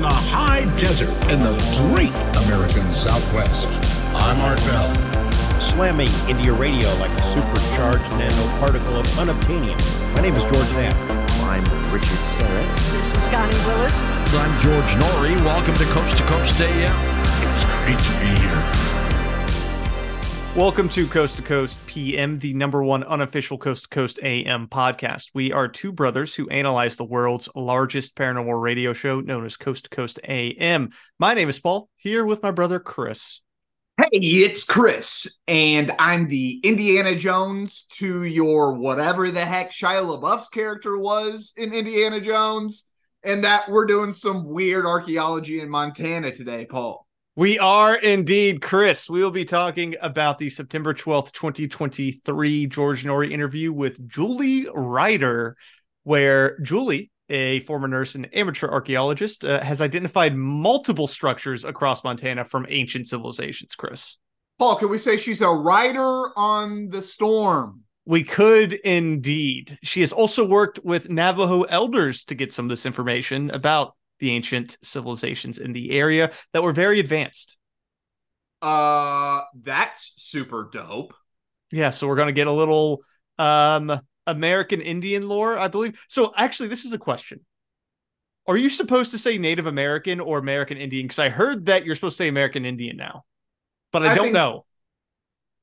from the high desert in the great American Southwest. I'm Art Bell. Slamming into your radio like a supercharged nanoparticle of unobtainium. My name is George Knapp. I'm Richard Syrett. This is Connie Willis. I'm George Noory. Welcome to Coast to Coast AM. It's great to be here. Welcome to Coast to Coast PM, the number one unofficial Coast to Coast AM podcast. We are two brothers who analyze the world's largest paranormal radio show known as Coast to Coast AM. My name is Paul, here with my brother Chris. Hey, it's Chris, and I'm the Indiana Jones to your whatever the heck Shia LaBeouf's character was in Indiana Jones, and that we're doing some weird archaeology in Montana today, Paul. We are indeed, Chris. We will be talking about the September 12th, 2023 George Noory interview with Julie Ryder, where Julie, a former nurse and amateur archaeologist, uh, has identified multiple structures across Montana from ancient civilizations, Chris. Paul, can we say she's a rider on the storm? We could indeed. She has also worked with Navajo elders to get some of this information about the ancient civilizations in the area that were very advanced. Uh, that's super dope. Yeah, so we're going to get a little um American Indian lore, I believe. So actually this is a question. Are you supposed to say Native American or American Indian cuz I heard that you're supposed to say American Indian now. But I, I don't think- know.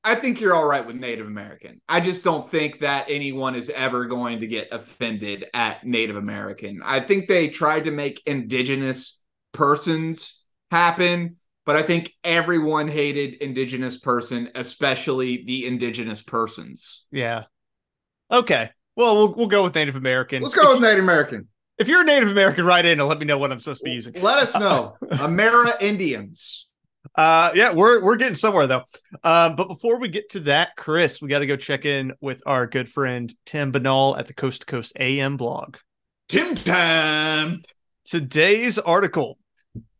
I think you're all right with Native American. I just don't think that anyone is ever going to get offended at Native American. I think they tried to make indigenous persons happen, but I think everyone hated indigenous person, especially the indigenous persons. Yeah. Okay. Well, we'll we'll go with Native American. Let's go with Native American. If you're a Native American, write in and let me know what I'm supposed to be using. Let us know. Amera Indians. Uh, yeah, we're we're getting somewhere though. Um, but before we get to that, Chris, we got to go check in with our good friend Tim Binnall at the Coast to Coast AM blog. Tim Tam. Today's article: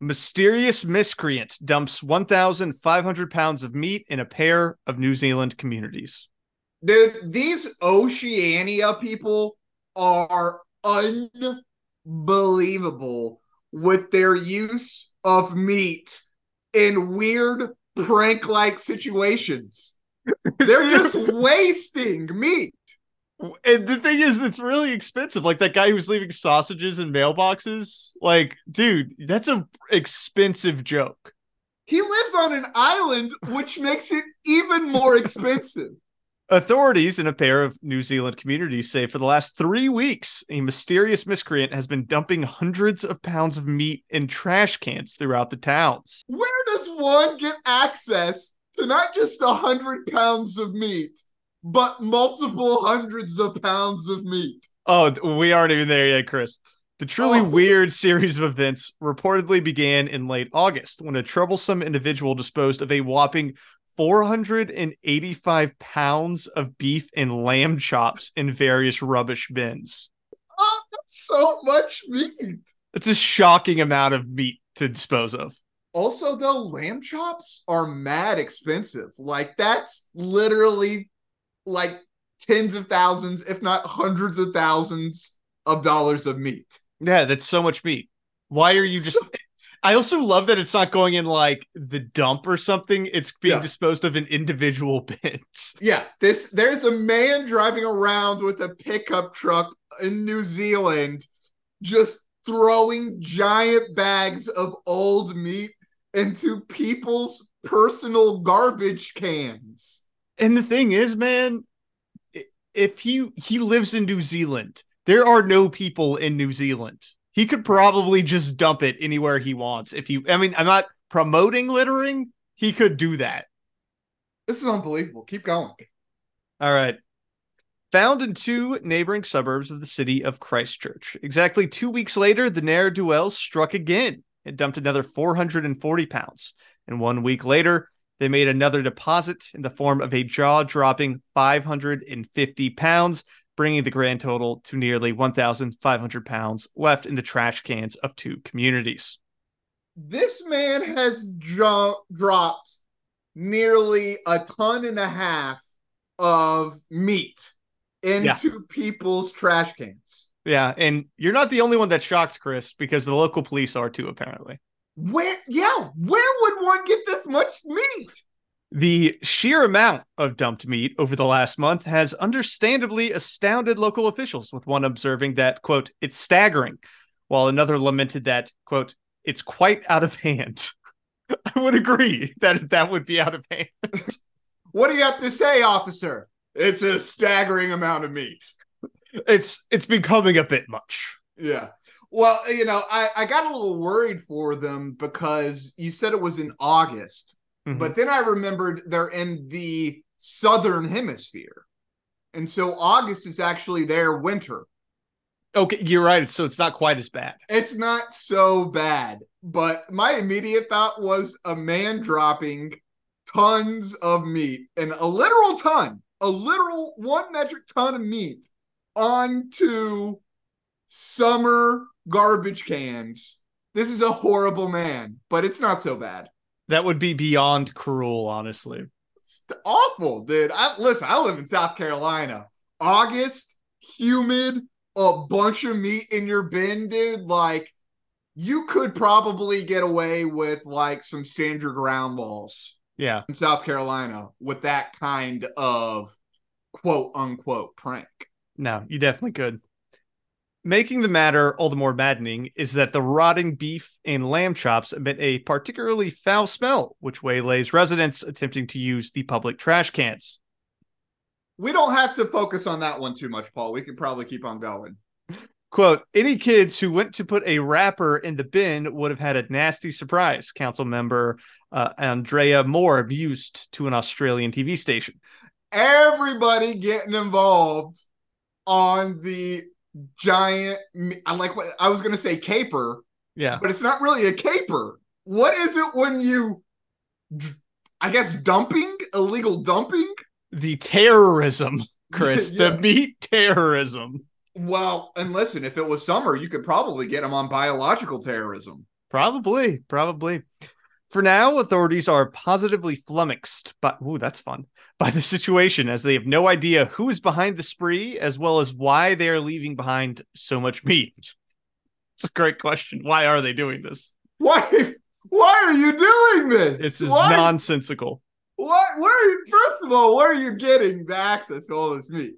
Mysterious miscreant dumps 1,500 pounds of meat in a pair of New Zealand communities. Dude, these Oceania people are unbelievable with their use of meat in weird prank like situations. They're just wasting meat. And the thing is, it's really expensive. Like that guy who's leaving sausages in mailboxes. Like, dude, that's an expensive joke. He lives on an island, which makes it even more expensive. Authorities in a pair of New Zealand communities say for the last three weeks, a mysterious miscreant has been dumping hundreds of pounds of meat in trash cans throughout the towns. Where does one get access to not just a hundred pounds of meat, but multiple hundreds of pounds of meat? Oh, we aren't even there yet, Chris. The truly Oh. weird series of events reportedly began in late August when a troublesome individual disposed of a whopping 485 pounds of beef and lamb chops in various rubbish bins. Oh, that's so much meat. It's a shocking amount of meat to dispose of. Also, though, lamb chops are mad expensive. Like, that's literally like tens of thousands, if not hundreds of thousands of dollars of meat. Yeah, that's so much meat. Why are you just I also love that it's not going in like the dump or something. It's being Yeah. disposed of in individual bins. Yeah, this there's a man driving around with a pickup truck in New Zealand just throwing giant bags of old meat into people's personal garbage cans. And the thing is, man, if he he lives in New Zealand, there are no people in New Zealand. He could probably just dump it anywhere he wants. If he, I mean, I'm not promoting littering. He could do that. This is unbelievable. Keep going. All right. Found in two neighboring suburbs of the city of Christchurch. Exactly two weeks later, the ne'er do wells struck again and dumped another 440 pounds. And one week later, they made another deposit in the form of a jaw dropping 550 pounds, bringing the grand total to nearly 1,500 pounds left in the trash cans of two communities. This man has dro- dropped nearly a ton and a half of meat into people's trash cans. Yeah, and you're not the only one that's shocked, Chris, because the local police are too, apparently. Where, yeah, where would one get this much meat? The sheer amount of dumped meat over the last month has understandably astounded local officials, with one observing that, quote, it's staggering, while another lamented that, quote, it's quite out of hand. I would agree that that would be out of hand. What do you have to say, officer? It's a staggering amount of meat. It's it's becoming a bit much. Yeah. Well, you know, I, I got a little worried for them because you said it was in August, Mhm. but then I remembered they're in the southern hemisphere. And so August is actually their winter. Okay, you're right. So it's not quite as bad. It's not so bad, but my immediate thought was a man dropping tons of meat and a literal ton, a literal one metric ton of meat onto summer garbage cans. This is a horrible man, but it's not so bad. That would be beyond cruel, honestly. It's awful, dude. I listen, I live in South Carolina. August, humid, a bunch of meat in your bin, dude. Like you could probably get away with like some stand your ground laws Yeah. in South Carolina with that kind of quote unquote prank. No, you definitely could. Making the matter all the more maddening is that the rotting beef and lamb chops emit a particularly foul smell, which waylays residents attempting to use the public trash cans. We don't have to focus on that one too much, Paul. We can probably keep on going. Quote, any kids who went to put a wrapper in the bin would have had a nasty surprise, council member uh, Andrea Moore mused to an Australian TV station. everybody getting involved on the giant i like what i was gonna say caper Yeah. but it's not really a caper what is it when you i guess dumping illegal dumping The terrorism, Chris, Yeah. the meat terrorism. well and listen if it was summer you could probably get them on biological terrorism Probably, probably. For now, authorities are positively flummoxed, but ooh, that's fun by the situation as they have no idea who is behind the spree, as well as why they are leaving behind so much meat. It's a great question. Why are they doing this? why why are you doing this It's just why, nonsensical. what where are you first of all where are you getting the access to all this meat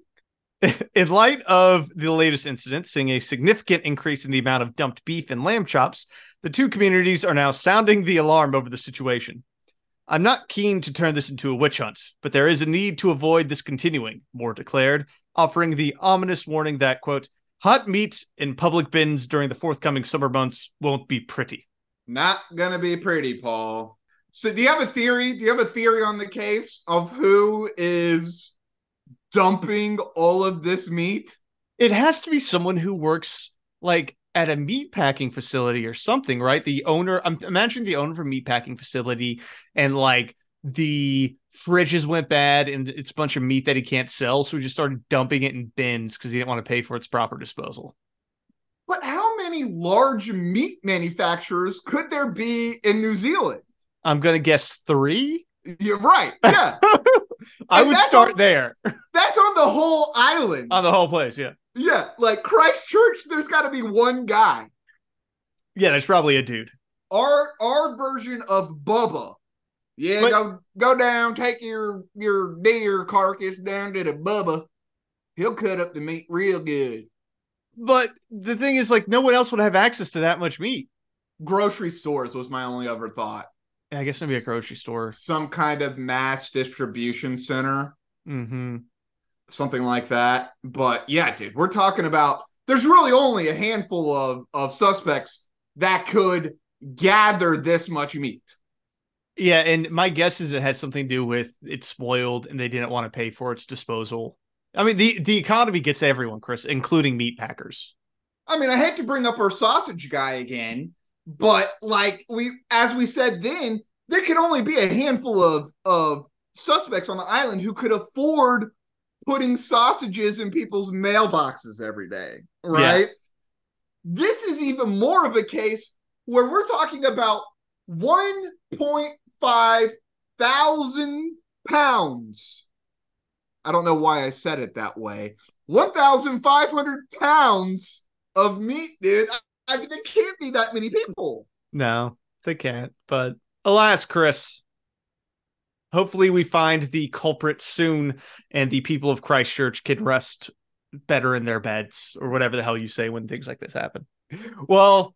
In light of the latest incident, seeing a significant increase in the amount of dumped beef and lamb chops, the two communities are now sounding the alarm over the situation. I'm not keen to turn this into a witch hunt, but there is a need to avoid this continuing, Moore declared, offering the ominous warning that, quote, hot meat in public bins during the forthcoming summer months won't be pretty. Not gonna be pretty, Paul. So, do you have a theory? Do you have a theory on the case of who is dumping all of this meat? It has to be someone who works like at a meat packing facility or something, right? The owner, um, I'm imagining the owner of a meat packing facility and like the fridges went bad and it's a bunch of meat that he can't sell. So he just started dumping it in bins because he didn't want to pay for its proper disposal. But how many large meat manufacturers could there be in New Zealand? I'm going to guess three. You're right. Yeah. I And would start all- there That's on the whole island. on the whole place. Yeah. Yeah. Like Christchurch, there's got to be one guy. Yeah. There's probably a dude. Our our version of Bubba. Yeah, But- go go down, take your your deer carcass down to the Bubba. He'll cut up the meat real good. But the thing is, like, no one else would have access to that much meat. Grocery stores was my only other thought. I guess maybe a grocery store. Some kind of mass distribution center, Mm-hmm. Something like that. But yeah, dude, we're talking about there's really only a handful of of suspects that could gather this much meat. Yeah, and my guess is it has something to do with it's spoiled and they didn't want to pay for its disposal. I mean, the the economy gets everyone, Chris, including meat packers. I mean, I hate to bring up our sausage guy again, but like we as we said then, there can only be a handful of of suspects on the island who could afford putting sausages in people's mailboxes every day, right? This is even more of a case where we're talking about 1.5 thousand pounds. I don't know why I said it that way. 1,500 pounds of meat, dude. I mean, there can't be that many people. No, they can't. But alas, Chris, hopefully we find the culprit soon and the people of Christchurch can rest better in their beds or whatever the hell you say when things like this happen. Well,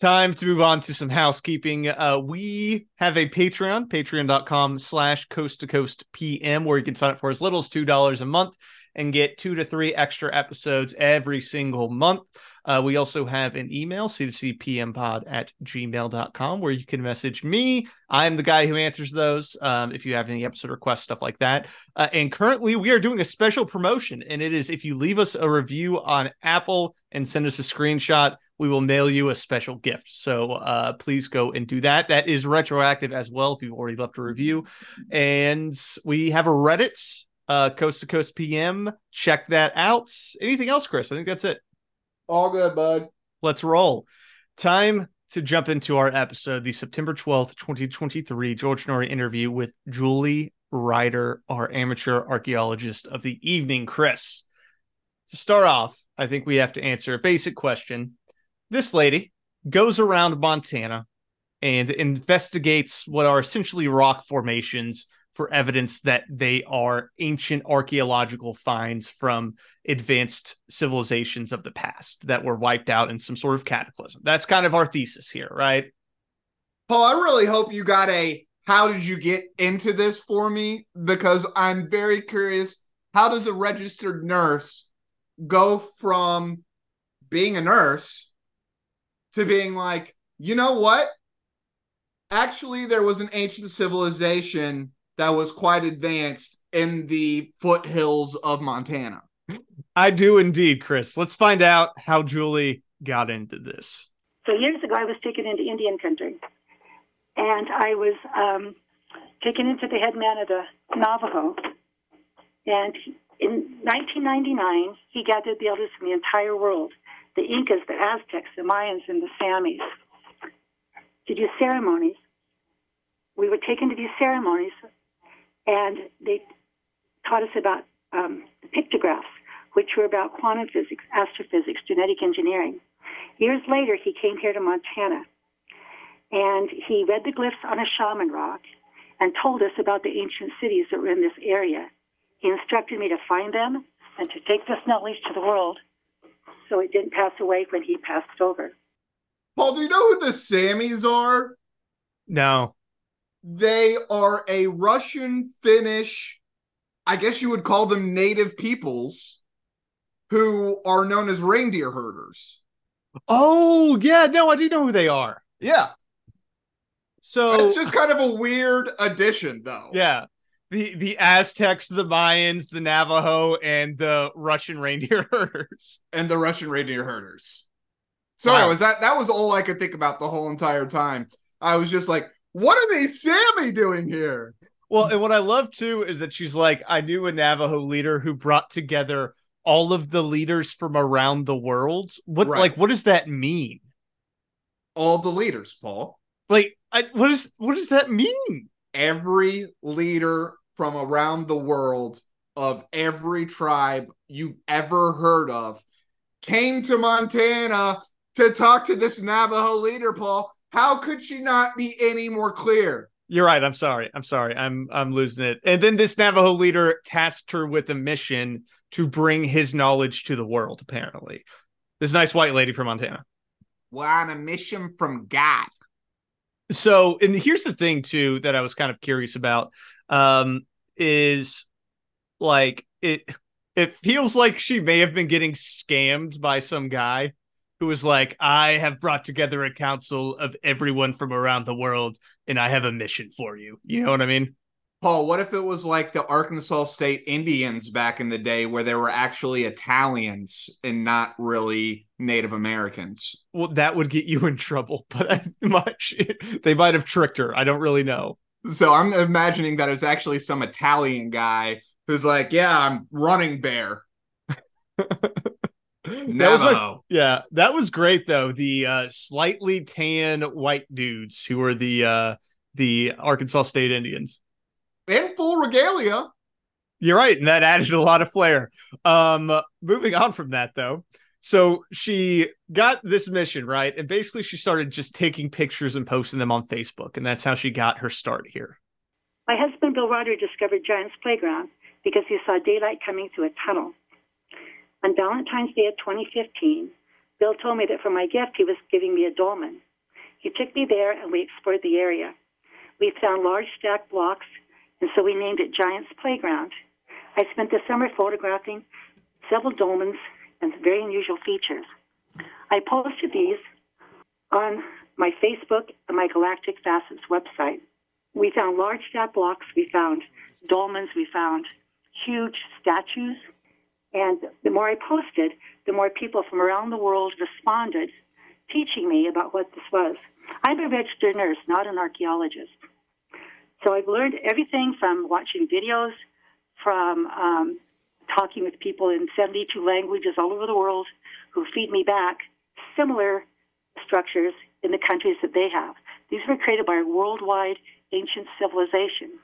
time to move on to some housekeeping. Uh, we have a Patreon, patreon.com slash coast to coast PM, where you can sign up for as little as $2 a month and get two to three extra episodes every single month. Uh, we also have an email, c2cpmpod at gmail.com, where you can message me. I'm the guy who answers those um, if you have any episode requests, stuff like that. Uh, and currently, we are doing a special promotion, and it is if you leave us a review on Apple and send us a screenshot, we will mail you a special gift. So uh, please go and do that. That is retroactive as well if you've already left a review. And we have a Reddit, uh, Coast to Coast PM. Check that out. Anything else, Chris? I think that's it. All good, bud. Let's roll. Time to jump into our episode, the September 12th, 2023 George Noory interview with Julie Ryder, our amateur archaeologist of the evening. Chris, to start off, I think we have to answer a basic question. This lady goes around Montana and investigates what are essentially rock formations for evidence that they are ancient archaeological finds from advanced civilizations of the past that were wiped out in some sort of cataclysm. That's kind of our thesis here, right? Paul, I really hope you got a how did you get into this for me? Because I'm very curious. How does a registered nurse go from being a nurse to being like, you know what? Actually, there was an ancient civilization that was quite advanced in the foothills of Montana. I do indeed, Chris. Let's find out how Julie got into this. So years ago, I was taken into Indian country, and I was um, taken into the head man of the Navajo. And in 1999, he gathered the elders from the entire world the Incas, the Aztecs, the Mayans, and the Samis to do ceremonies. We were taken to these ceremonies and they taught us about um, pictographs, which were about quantum physics, astrophysics, genetic engineering. Years later, he came here to Montana, and he read the glyphs on a shaman rock and told us about the ancient cities that were in this area. He instructed me to find them and to take this knowledge to the world so it didn't pass away when he passed over. Paul, do you know who the Samis are? No. They are a Russian Finnish, I guess you would call them native peoples, who are known as reindeer herders. Oh, yeah. No, I do know who they are. Yeah. So It's just kind of a weird addition, though. yeah. The the Aztecs, the Mayans, the Navajo, and the Russian reindeer herders. And the Russian reindeer herders. Sorry, Wow. was that that was all I could think about the whole entire time. I was just like, what are they Sammy doing here? Well, and what I love too is that she's like, I knew a Navajo leader who brought together all of the leaders from around the world. What Right. like what does that mean? All the leaders, Paul. Like I, what is what does that mean? every leader from around the world of every tribe you've ever heard of came to Montana to talk to this Navajo leader, Paul. How could she not be any more clear? You're right. I'm sorry. I'm sorry. I'm I'm losing it. And then this Navajo leader tasked her with a mission to bring his knowledge to the world. Apparently, this nice white lady from Montana. We're on a mission from God. So, and here's the thing too that I was kind of curious about um is like it it feels like she may have been getting scammed by some guy who was like I have brought together a council of everyone from around the world and I have a mission for you. You know what I mean? Paul, what if it was like the Arkansas State Indians back in the day where they were actually Italians and not really Native Americans? Well, that would get you in trouble, but much they might have tricked her. I don't really know. So I'm imagining that it's actually some Italian guy who's like, "Yeah, I'm running bear." That was my- yeah, that was great though. The uh slightly tan white dudes who were the uh the Arkansas State Indians. in full regalia. You're right, and that added a lot of flair. Um, moving on from that though, so she got this mission right, and basically she started just taking pictures and posting them on Facebook, and that's how she got her start here. My husband Bill Rodder discovered Giants Playground because he saw daylight coming through a tunnel. On Valentine's Day of 2015, Bill told me that for my gift he was giving me a dolmen. He took me there and we explored the area. We found large stacked blocks, and so we named it Giants Playground. I spent the summer photographing several dolmens and very unusual features. I posted these on my Facebook and my Galactic Facets website. We found large stacked blocks, we found dolmens, we found huge statues, and the more I posted, the more people from around the world responded, teaching me about what this was. I'm a registered nurse, not an archaeologist. So I've learned everything from watching videos, from um, talking with people in 72 languages all over the world who feed me back similar structures in the countries that they have. These were created by a worldwide ancient civilization.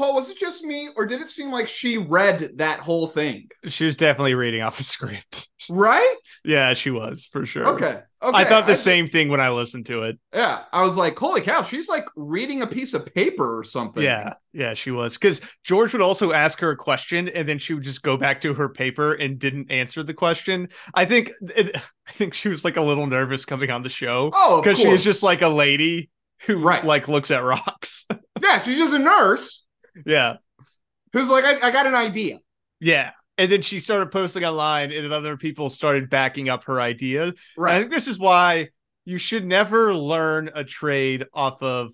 Paul, was it just me, or did it seem like she read that whole thing? She was definitely reading off a script. Right? Yeah, she was for sure. Okay. Okay. I thought the I- same thing when I listened to it. Yeah. I was like, holy cow, she's like reading a piece of paper or something. Yeah, yeah, she was. Because George would also ask her a question, and then she would just go back to her paper and didn't answer the question. I think, it, I think she was like a little nervous coming on the show Oh, because she course. is just like a lady who Right. like looks at rocks. Yeah, she's just a nurse yeah, who's like, I, I got an idea. yeah. And then she started posting online, and other people started backing up her idea. Right. I think this is why you should never learn a trade off of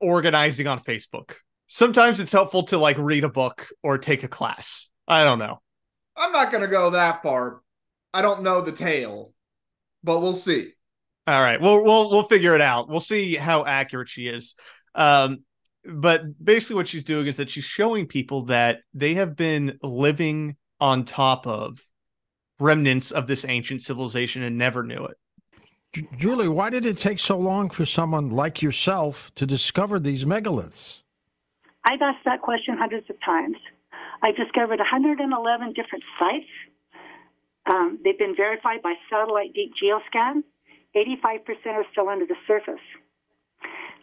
organizing on Facebook. Sometimes it's helpful to like read a book or take a class. I don't know. I'm not going to go that far. I don't know the tale, but we'll see. All right. We'll we'll we'll figure it out. We'll see how accurate she is. Um but basically what she's doing is that she's showing people that they have been living on top of remnants of this ancient civilization and never knew it. Julie, why did it take so long for someone like yourself to discover these megaliths? I've asked that question hundreds of times. I've discovered 111 different sites. Um, they've been verified by satellite deep geoscan. 85% are still under the surface.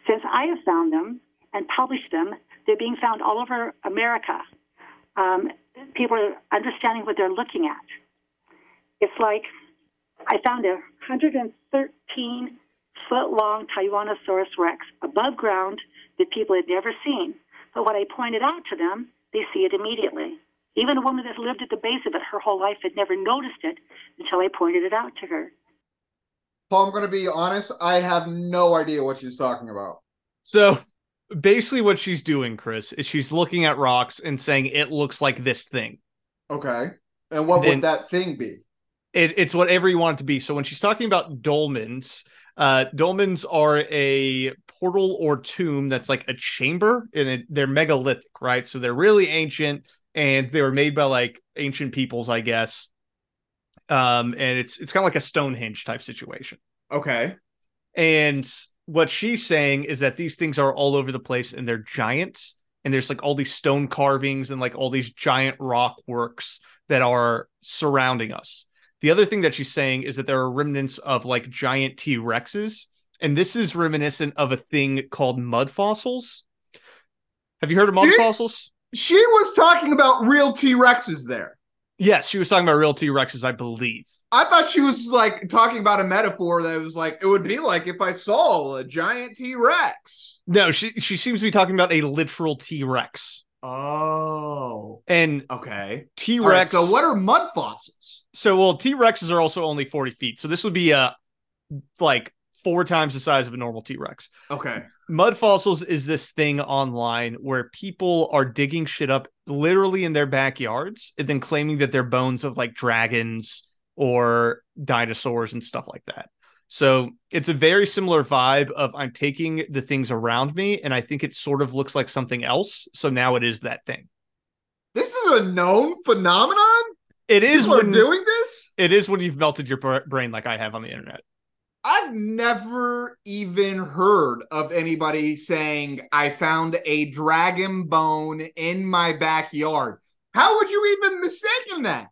Since I have found them and publish them, they're being found all over America. Um, people are understanding what they're looking at. It's like I found a 113 foot long Tyrannosaurus rex above ground that people had never seen. But when I pointed out to them, they see it immediately. Even a woman that lived at the base of it her whole life had never noticed it until I pointed it out to her. Paul, I'm going to be honest. I have no idea what she's talking about. So basically what she's doing, Chris, is she's looking at rocks and saying it looks like this thing. Okay. And what Then- would that thing be? it, it's whatever you want it to be. So when she's talking about dolmens, uh, dolmens are a portal or tomb that's like a chamber, and it, they're megalithic, right? So they're really ancient, and they were made by like ancient peoples, I guess. Um, and it's it's kind of like a Stonehenge type situation. Okay. And what she's saying is that these things are all over the place and they're giants. And there's like all these stone carvings and like all these giant rock works that are surrounding us. The other thing that she's saying is that there are remnants of like giant T Rexes. And this is reminiscent of a thing called mud fossils. Have you heard of mud She- fossils? She was talking about real T Rexes there. Yes, she was talking about real T Rexes, I believe. I thought she was like talking about a metaphor that was like, it would be like if I saw a giant T Rex. No, she she seems to be talking about a literal T Rex. Oh. And Okay. T All right, Rex. so what are mud fossils? So well, T Rexes are also only 40 feet. So this would be uh like four times the size of a normal T Rex. Okay. Mud fossils is this thing online where people are digging shit up literally in their backyards and then claiming that they're bones of like dragons or dinosaurs and stuff like that. So it's a very similar vibe of I'm taking the things around me and I think it sort of looks like something else. So now it is that thing. This is a known phenomenon? It is People when doing this? it is when you've melted your brain like I have on the internet. I've never even heard of anybody saying I found a dragon bone in my backyard. How would you even mistaken that?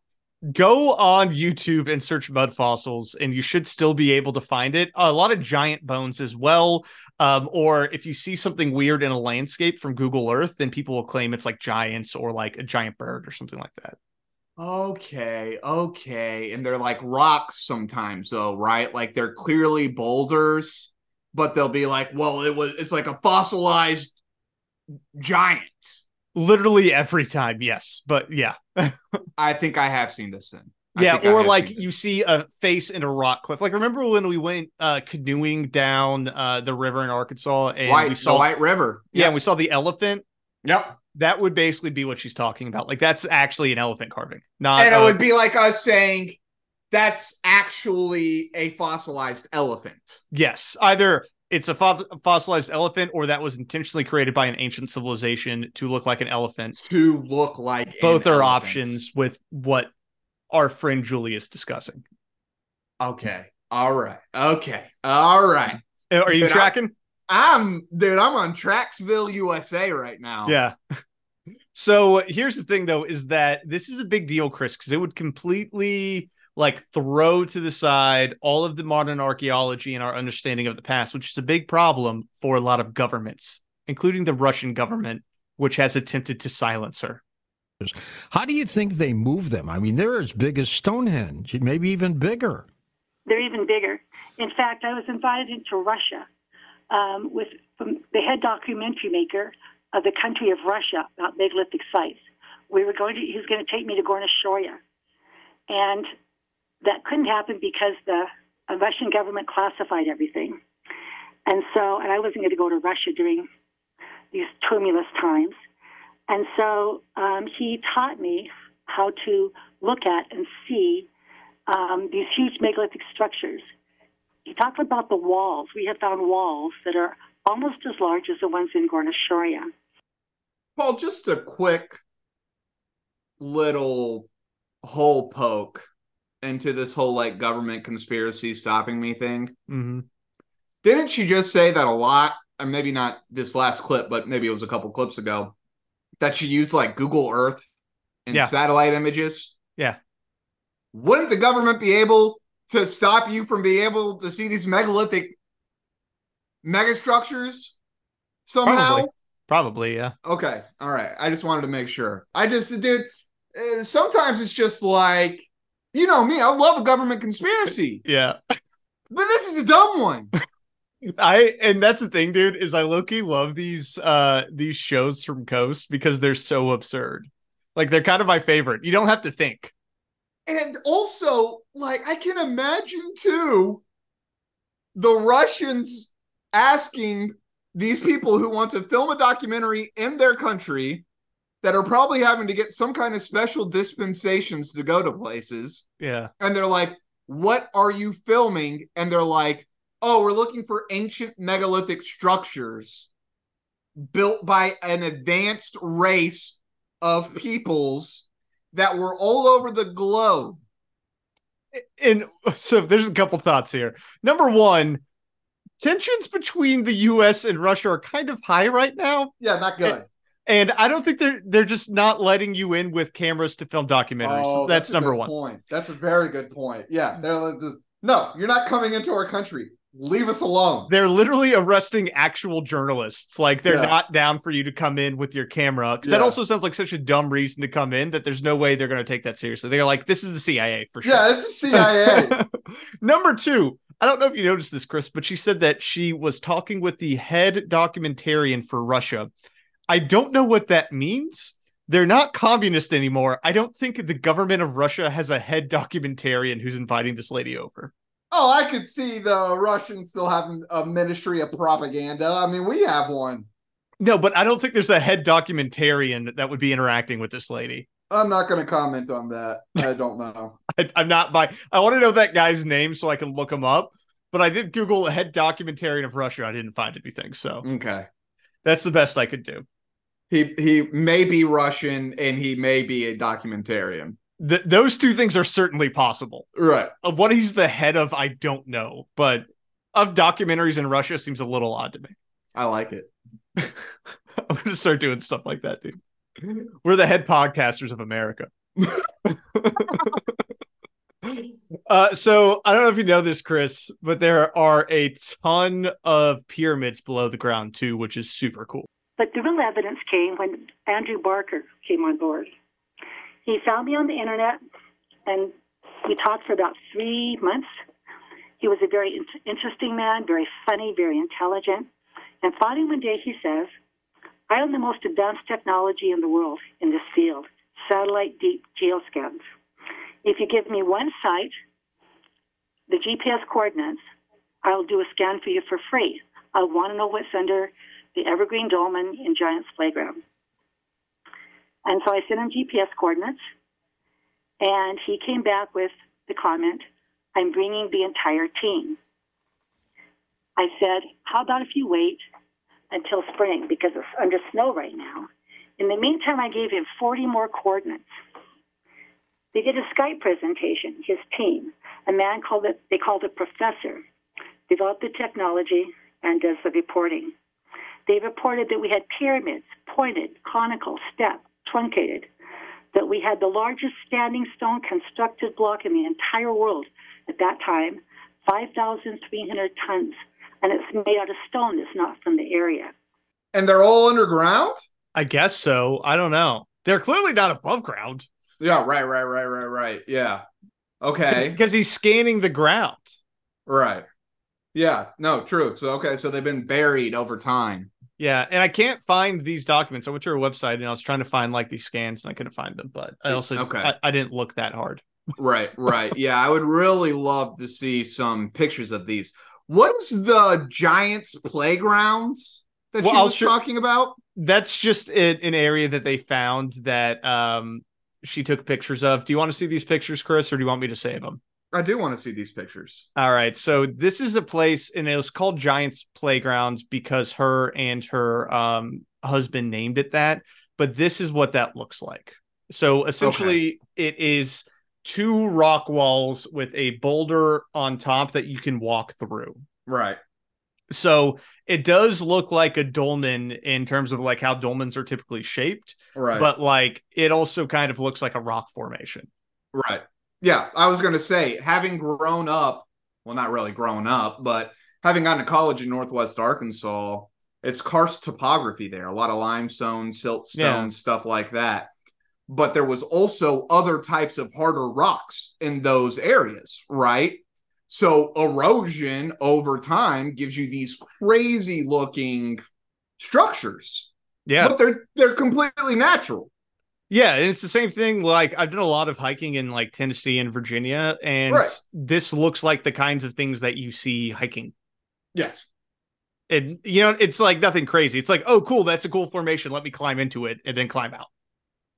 Go on YouTube and search mud fossils, and you should still be able to find it. A lot of giant bones as well. Um, or if you see something weird in a landscape from Google Earth, then people will claim it's like giants or like a giant bird or something like that. Okay, okay. And they're like rocks sometimes though, right? Like they're clearly boulders, but they'll be like, well, it was it's like a fossilized giant. Literally every time, yes. But yeah. I think I have seen this then. I yeah, or like you see a face in a rock cliff. Like remember when we went uh canoeing down uh the river in Arkansas and White, we saw the White River. yeah, and we saw the elephant. Yep. That would basically be what she's talking about. Like that's actually an elephant carving. Not And it uh, would be like us saying that's actually a fossilized elephant. yes, either it's a fo- fossilized elephant or that was intentionally created by an ancient civilization to look like an elephant. To look like Both are elephant. options with what our friend Julie is discussing. Okay. All right. Okay. All right. Uh, Are you Dude, I- tracking? I'm dude, I'm on Tracksville, USA right now. Yeah. So here's the thing, though, is that this is a big deal, Chris, because it would completely like throw to the side all of the modern archaeology and our understanding of the past, which is a big problem for a lot of governments, including the Russian government, which has attempted to silence her. How do you think they move them? I mean, they're as big as Stonehenge, maybe even bigger. They're even bigger. In fact, I was invited into Russia um, with from the head documentary maker of the country of Russia about megalithic sites. We were going to. He was going to take me to Gorna and that couldn't happen because the uh, Russian government classified everything. And so, and I wasn't going to go to Russia during these tumultuous times. And so um, he taught me how to look at and see um, these huge megalithic structures. He talked about the walls. We have found walls that are almost as large as the ones in Gorna Shoria. Paul, just a quick little hole poke into this whole like government conspiracy stopping me thing. Mm-hmm. Didn't she just say that a lot? And maybe not this last clip, but maybe it was a couple clips ago, that she used like Google Earth and Yeah. satellite images. Yeah. Wouldn't the government be able to stop you from being able to see these megalithic megastructures somehow? Probably. Probably, yeah. Okay. All right. I just wanted to make sure. I just, dude, uh, sometimes it's just like, you know me, I love a government conspiracy, Yeah. but this is a dumb one. I and that's the thing, dude, is I low-key love these uh these shows from Coast because they're so absurd. Like they're kind of my favorite. You don't have to think. And also, like, I can imagine too the Russians asking these people who want to film a documentary in their country that are probably having to get some kind of special dispensations to go to places. Yeah. and they're like, "What are you filming?" And they're like, "Oh, we're looking for ancient megalithic structures built by an advanced race of peoples that were all over the globe." And so there's a couple thoughts here. Number one, tensions between the US and Russia are kind of high right now. Yeah, not good. And I don't think they're they're just not letting you in with cameras to film documentaries. Oh, that's, a number one. Point. That's a very good point. Yeah, they're like, no, you're not coming into our country. Leave us alone. They're literally arresting actual journalists. Like they're Yeah. not down for you to come in with your camera. Because that also sounds like such a dumb reason to come in that there's no way they're going to take that seriously. They're like, this is the CIA for sure. Yeah, it's the CIA. Number two, I don't know if you noticed this, Chris, but she said that she was talking with the head documentarian for Russia. I don't know what that means. They're not communist anymore. I don't think the government of Russia has a head documentarian who's inviting this lady over. oh, I could see the Russians still having a ministry of propaganda. I mean, we have one. No, but I don't think there's a head documentarian that would be interacting with this lady. I'm not going to comment on that. I don't know. I, I'm not by. I want to know that guy's name so I can look him up. But I did Google a head documentarian of Russia. I didn't find anything, so Okay. that's the best I could do. He he may be Russian and he may be a documentarian. Th- those two things are certainly possible. Right. Of what he's the head of, I don't know, but of documentaries in Russia seems a little odd to me. I like it. I'm gonna start doing stuff like that, dude. We're the head podcasters of America. uh, so I don't know if you know this, Chris, but there are a ton of pyramids below the ground too, which is super cool. But the real evidence came when Andrew Barker came on board. He found me on the internet, and we talked for about three months. He was a very in- interesting man, very funny, very intelligent. And finally, one day, he says, I own the most advanced technology in the world in this field satellite deep geoscans. If you give me one site, the GPS coordinates, I'll do a scan for you for free. I want to know what's under the Evergreen Dolmen in Giants Playground. And so I sent him GPS coordinates, and he came back with the comment, I'm bringing the entire team. I said, How about if you wait until spring because it's under snow right now? In the meantime, I gave him 40 more coordinates. They did a Skype presentation, his team. A man called it, they called it Professor, developed the technology and does the reporting. They reported that we had pyramids, pointed, conical, step, truncated, that we had the largest standing stone constructed block in the entire world at that time, 5,300 tons, and it's made out of stone that's not from the area. And they're all underground? I guess so. I don't know. They're clearly not above ground. Yeah, right, right, right, right, right. Yeah. Okay. Because he's scanning the ground. Right. Yeah, no, true. So okay, so they've been buried over time. Yeah, and I can't find these documents. I went to her website and I was trying to find like these scans and I couldn't find them. But I also Okay. I, I didn't look that hard. Right, right. Yeah, I would really love to see some pictures of these. What is the Giants playgrounds that Well, she was show- talking about? That's just an, an area that they found that um she took pictures of. Do you want to see these pictures, Chris, or do you want me to save them? I do want to see these pictures. All right. So this is a place, and it was called Giants Playgrounds because her and her um, husband named it that. But this is what that looks like. So essentially, it is two rock walls with a boulder on top that you can walk through. Right. So it does look like a dolmen in terms of like how dolmens are typically shaped, Right. but like it also kind of looks like a rock formation. Right. Yeah, I was going to say, having grown up, well, not really grown up, but having gone to college in Northwest Arkansas, it's karst topography there, a lot of limestone, siltstone, Yeah. stuff like that. But there was also other types of harder rocks in those areas, right? So erosion over time gives you these crazy looking structures, Yeah. but they're they're completely natural. Yeah, and it's the same thing. Like I've done a lot of hiking in like Tennessee and Virginia, and Right. this looks like the kinds of things that you see hiking. Yes. And you know, it's like nothing crazy. It's like, oh, cool, that's a cool formation. Let me climb into it and then climb out.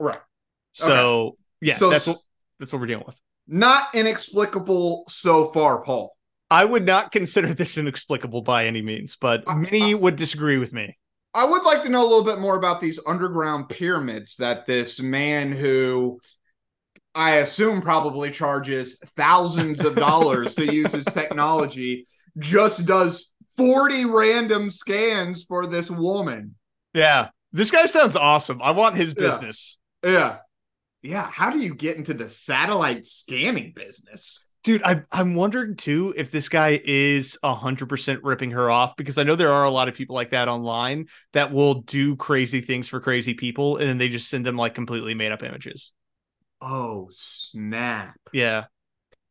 Right. So yeah, So- that's what that's what we're dealing with. Not inexplicable so far, Paul. I would not consider this inexplicable by any means, but I- many uh would disagree with me. I would like to know a little bit more about these underground pyramids that this man who I assume probably charges thousands of dollars to use his technology just does 40 random scans for this woman. Yeah, this guy sounds awesome. I want his Yeah. business. Yeah. Yeah. How do you get into the satellite scanning business? Dude, I, I'm wondering too if this guy is 100% ripping her off because I know there are a lot of people like that online that will do crazy things for crazy people and then they just send them like completely made up images. Oh, snap. Yeah.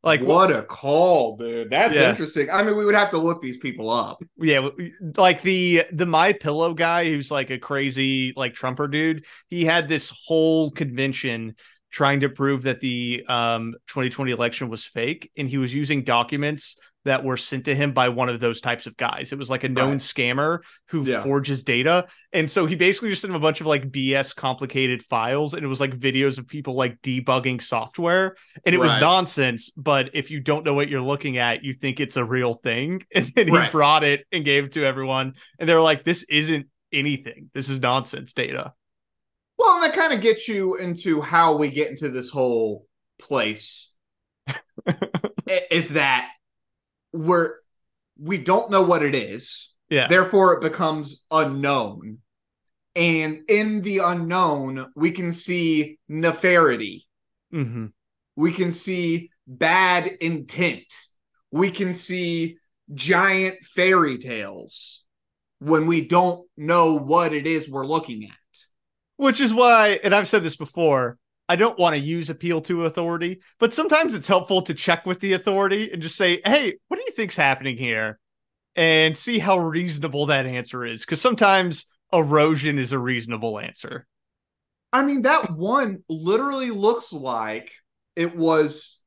Like, what a call, dude. That's Yeah. interesting. I mean, we would have to look these people up. yeah, like the the My Pillow guy who's like a crazy like Trumper dude. He had this whole convention trying to prove that the um 2020 election was fake and he was using documents that were sent to him by one of those types of guys. It was like a known Right. scammer who Yeah. forges data. And so he basically just sent him a bunch of like BS complicated files and it was like videos of people like debugging software and it was nonsense, but if you don't know what you're looking at, you think it's a real thing. And then he Right. brought it and gave it to everyone and they were like this isn't anything. This is nonsense data. Well, and that kind of gets you into how we get into this whole place. Is that we're we don't know what it is, Yeah. therefore it becomes unknown. And in the unknown, we can see nefarity. Mm-hmm. We can see bad intent. We can see giant fairy tales when we don't know what it is we're looking at. Which is why, and I've said this before, I don't want to use appeal to authority, but sometimes it's helpful to check with the authority and just say, hey, what do you think's happening here? And see how reasonable that answer is. Because sometimes erosion is a reasonable answer. I mean, that one literally looks like it was.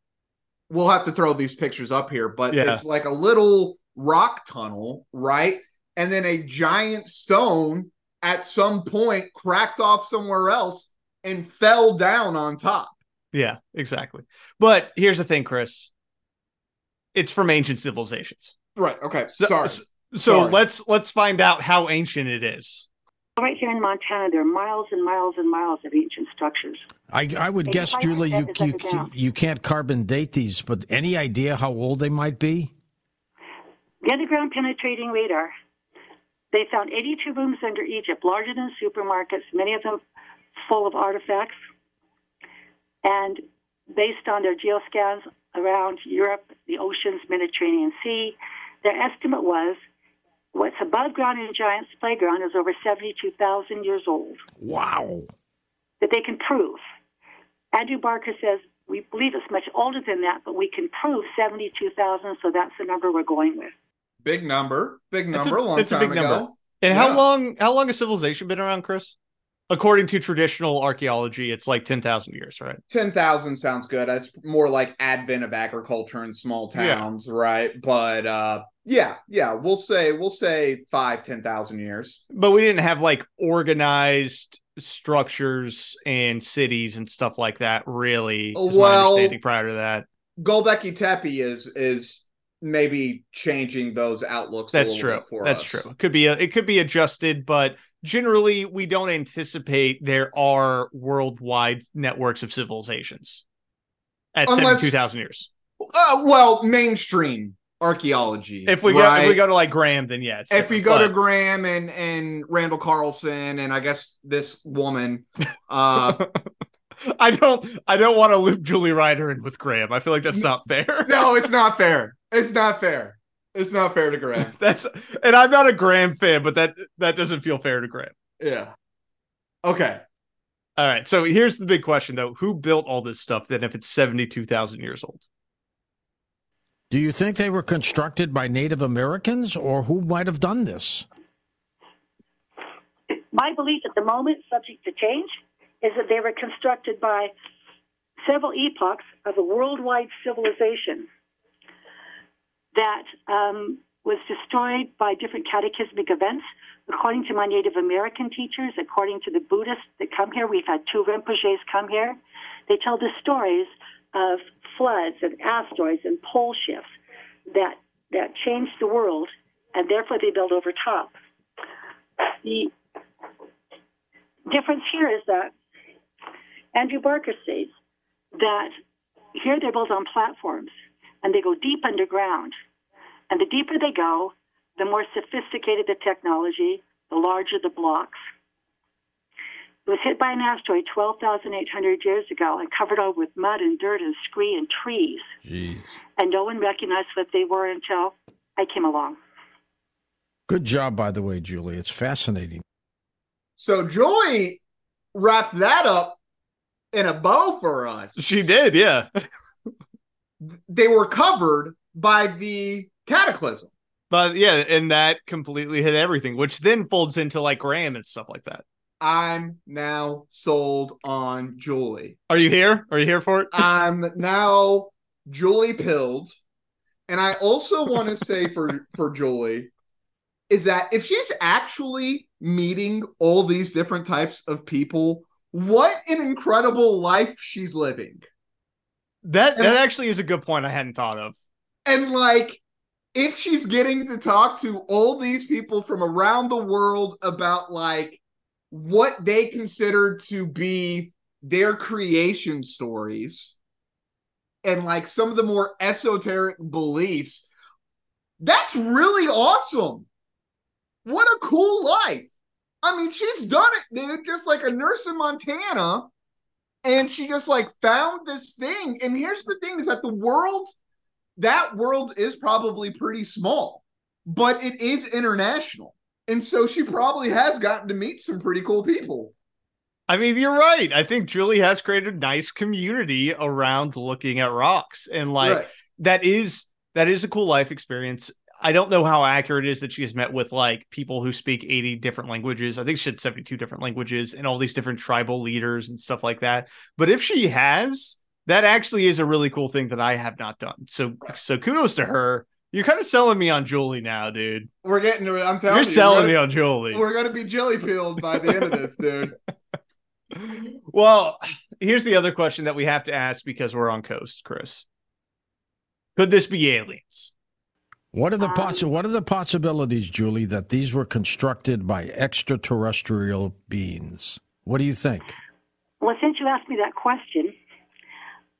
We'll have to throw these pictures up here, but Yeah. it's like a little rock tunnel, right? And then a giant stone at some point cracked off somewhere else and fell down on top. Yeah, exactly. But here's the thing, Chris. It's from ancient civilizations. Right. Okay. So, Sorry. So Sorry. let's let's find out how ancient it is. Right here in Montana, there are miles and miles and miles of ancient structures. I, I would Maybe guess, five Julie, you, percent you, you can't carbon date these, but any idea how old they might be? The underground penetrating radar. They found 82 rooms under Egypt, larger than supermarkets, many of them full of artifacts. And based on their geoscans around Europe, the oceans, Mediterranean Sea, their estimate was what's above ground in Giant's Playground is over 72,000 years old Wow. that they can prove. Andrew Barker says we believe it's much older than that, but we can prove 72,000, so that's the number we're going with. Big number. Big number. A, long that's a big ago. number. And Yeah. how long how long has civilization been around, Chris? According to traditional archaeology, it's like 10,000 years, right? 10,000 sounds good. That's more like advent of agriculture in small Yeah. towns, right? But uh yeah, yeah, we'll say we'll say five, ten thousand years. But we didn't have like organized structures and cities and stuff like that, really. Well- prior to that. Gobekli Tepe is is maybe changing those outlooks. a That's little true. That's us. true. It could be a, it could be adjusted, but generally we don't anticipate there are worldwide networks of civilizations at Unless- 72,000 years. Uh, well, mainstream archaeology. If we go if we go to like Graham, then yeah. It's if we go to Graham and and Randall Carlson and I guess this woman, uh, I don't I don't want to loop Julie Ryder in with Graham. I feel like that's not fair. no, it's not fair. It's not fair. It's not fair to Graham. That's and I'm not a Graham fan, but that that doesn't feel fair to Graham. Yeah. Okay. All right. So here's the big question though. Who built all this stuff then if it's 72,000 years old? Do you think they were constructed by Native Americans, or who might have done this? My belief at the moment, subject to change, is that they were constructed by several epochs of a worldwide civilization that um, was destroyed by different cataclysmic events. According to my Native American teachers, according to the Buddhists that come here, we've had two Rinpoches come here. They tell the stories of floods and asteroids and pole shifts that that changed the world, and therefore they build over top. The difference here is that Andrew Barker states that here they're built on platforms and they go deep underground. And the deeper they go, the more sophisticated the technology, the larger the blocks. It was hit by an asteroid 12,800 years ago and covered over with mud and dirt and scree and trees. Jeez. And no one recognized what they were until I came along. Good job, by the way, Julie. It's fascinating. So Joy wrapped that up in a bow for us. She did, yeah. They were covered by the cataclysm. But yeah, and that completely hit everything, which then folds into like RAM and stuff like that. I'm now sold on Julie. Are you here? Are you here for it? I'm now Julie pilled. And I also want to say for for Julie is that if she's actually meeting all these different types of people, what an incredible life she's living. That And- that actually is a good point I hadn't thought of. And like if she's getting to talk to all these people from around the world about like what they consider to be their creation stories and like some of the more esoteric beliefs, that's really awesome. What a cool life. I mean, she's done it, dude. Just like a nurse in Montana, and she just like found this thing. And here's the thing: is that the world, that world is probably pretty small, but it is international, and so she probably has gotten to meet some pretty cool people. I mean, you're right. I think Julie has created a nice community around looking at rocks, and like Right. that is that is a cool life experience. I don't know how accurate it is that she has met with like people who speak 80 different languages. I think she had 72 different languages and all these different tribal leaders and stuff like that. But if she has, that actually is a really cool thing that I have not done. So so kudos to her. You're kind of selling me on Julie now, dude. We're getting to it. I'm telling You're you, selling we're me gonna, on Julie. we're gonna be Julie pilled by the end of this, dude. Well, here's the other question that we have to ask because we're on coast, Chris. Could this be aliens? What are the Um, possi- What are the possibilities, Julie, that these were constructed by extraterrestrial beings? What do you think? Well, since you asked me that question,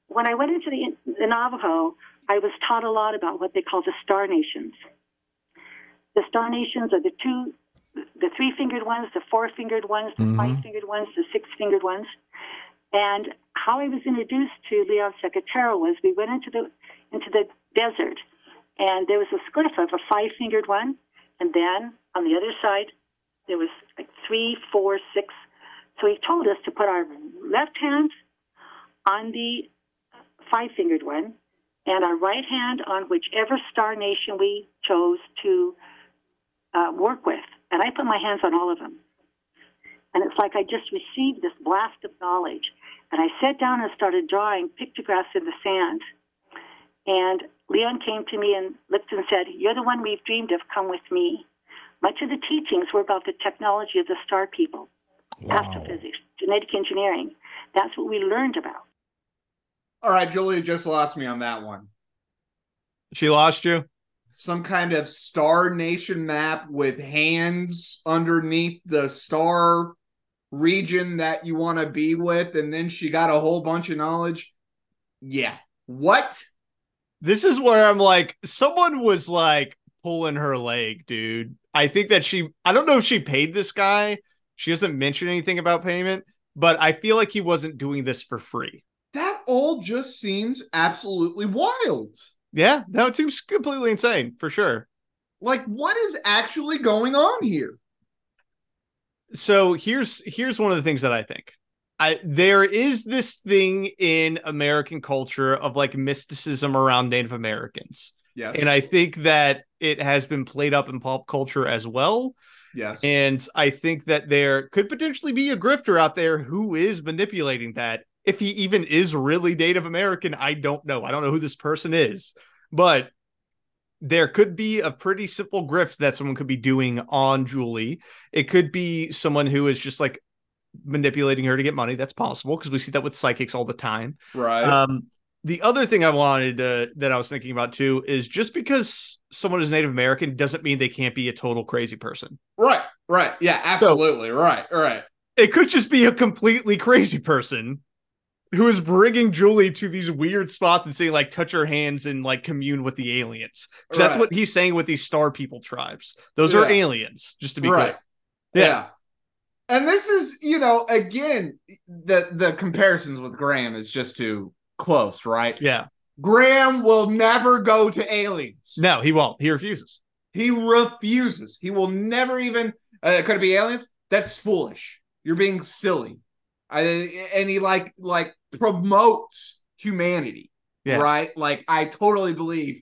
when I went into the, the Navajo, I was taught a lot about what they call the star nations. The star nations are the two, the three-fingered ones, the four-fingered ones, the Mhm. five-fingered ones, the six-fingered ones. And how I was introduced to Leon Secatero was we went into the into the desert, and there was a glyph of a five-fingered one, and then on the other side there was like three, four, six. So he told us to put our left hand on the five fingered one and our right hand on whichever star nation we chose to uh, work with. And I put my hands on all of them. And it's like I just received this blast of knowledge. And I sat down and started drawing pictographs in the sand. And Leon came to me and looked and said, You're the one we've dreamed of. Come with me. Much of the teachings were about the technology of the star people astrophysics, genetic engineering. That's what we learned about. All right, Julia just lost me on that one. She lost you? Some kind of star nation map with hands underneath the star region that you want to be with, and then she got a whole bunch of knowledge. Yeah. What? This is where I'm like, someone was like pulling her leg, dude. I think that she, I don't know if she paid this guy. She doesn't mention anything about payment, but I feel like he wasn't doing this for free. That all just seems absolutely wild. Yeah, no, it seems completely insane for sure. Like, what is actually going on here? So here's here's one of the things that I think. I there is this thing in American culture of like mysticism around Native Americans. Yes. And I think that it has been played up in pop culture as well. yes. And I think that there could potentially be a grifter out there who is manipulating that. If he even is really Native American, I don't know. I don't know who this person is, but there could be a pretty simple grift that someone could be doing on Julie. It could be someone who is just like manipulating her to get money. That's possible because we see that with psychics all the time. right. Um, the other thing I wanted to, that I was thinking about too is just because someone is Native American doesn't mean they can't be a total crazy person. right. Right. Yeah, absolutely. right. Right. It could just be a completely crazy person who is bringing Julie to these weird spots and saying like touch her hands and like commune with the aliens. 'Cause that's Right. what he's saying with these star people tribes. Those are aliens, just to be right. clear. Yeah. And this is, you know, again, the the comparisons with Graham is just too close, right? Yeah. Graham will never go to aliens. No, he won't. He refuses. He refuses. He will never even. Uh, could it be aliens? That's foolish. You're being silly. I, and he like like promotes humanity, Yeah. right? Like I totally believe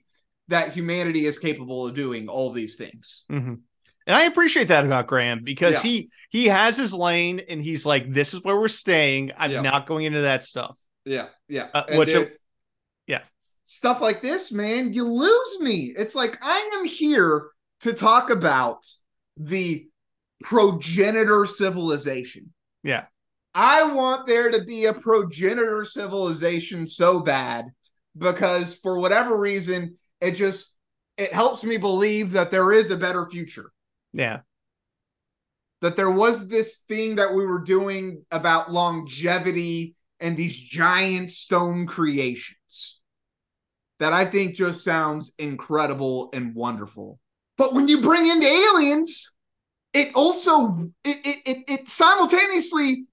that humanity is capable of doing all these things. Mhm. And I appreciate that about Graham because Yeah. he he has his lane and he's like, this is where we're staying. I'm Yeah. not going into that stuff. Yeah, yeah. Uh, which- it- yeah. stuff like this, man, you lose me. It's like I am here to talk about the progenitor civilization. Yeah. I want there to be a progenitor civilization so bad because for whatever reason, it just it helps me believe that there is a better future. Yeah. That there was this thing that we were doing about longevity and these giant stone creations that I think just sounds incredible and wonderful. But when you bring in the aliens, it also it it it, it simultaneously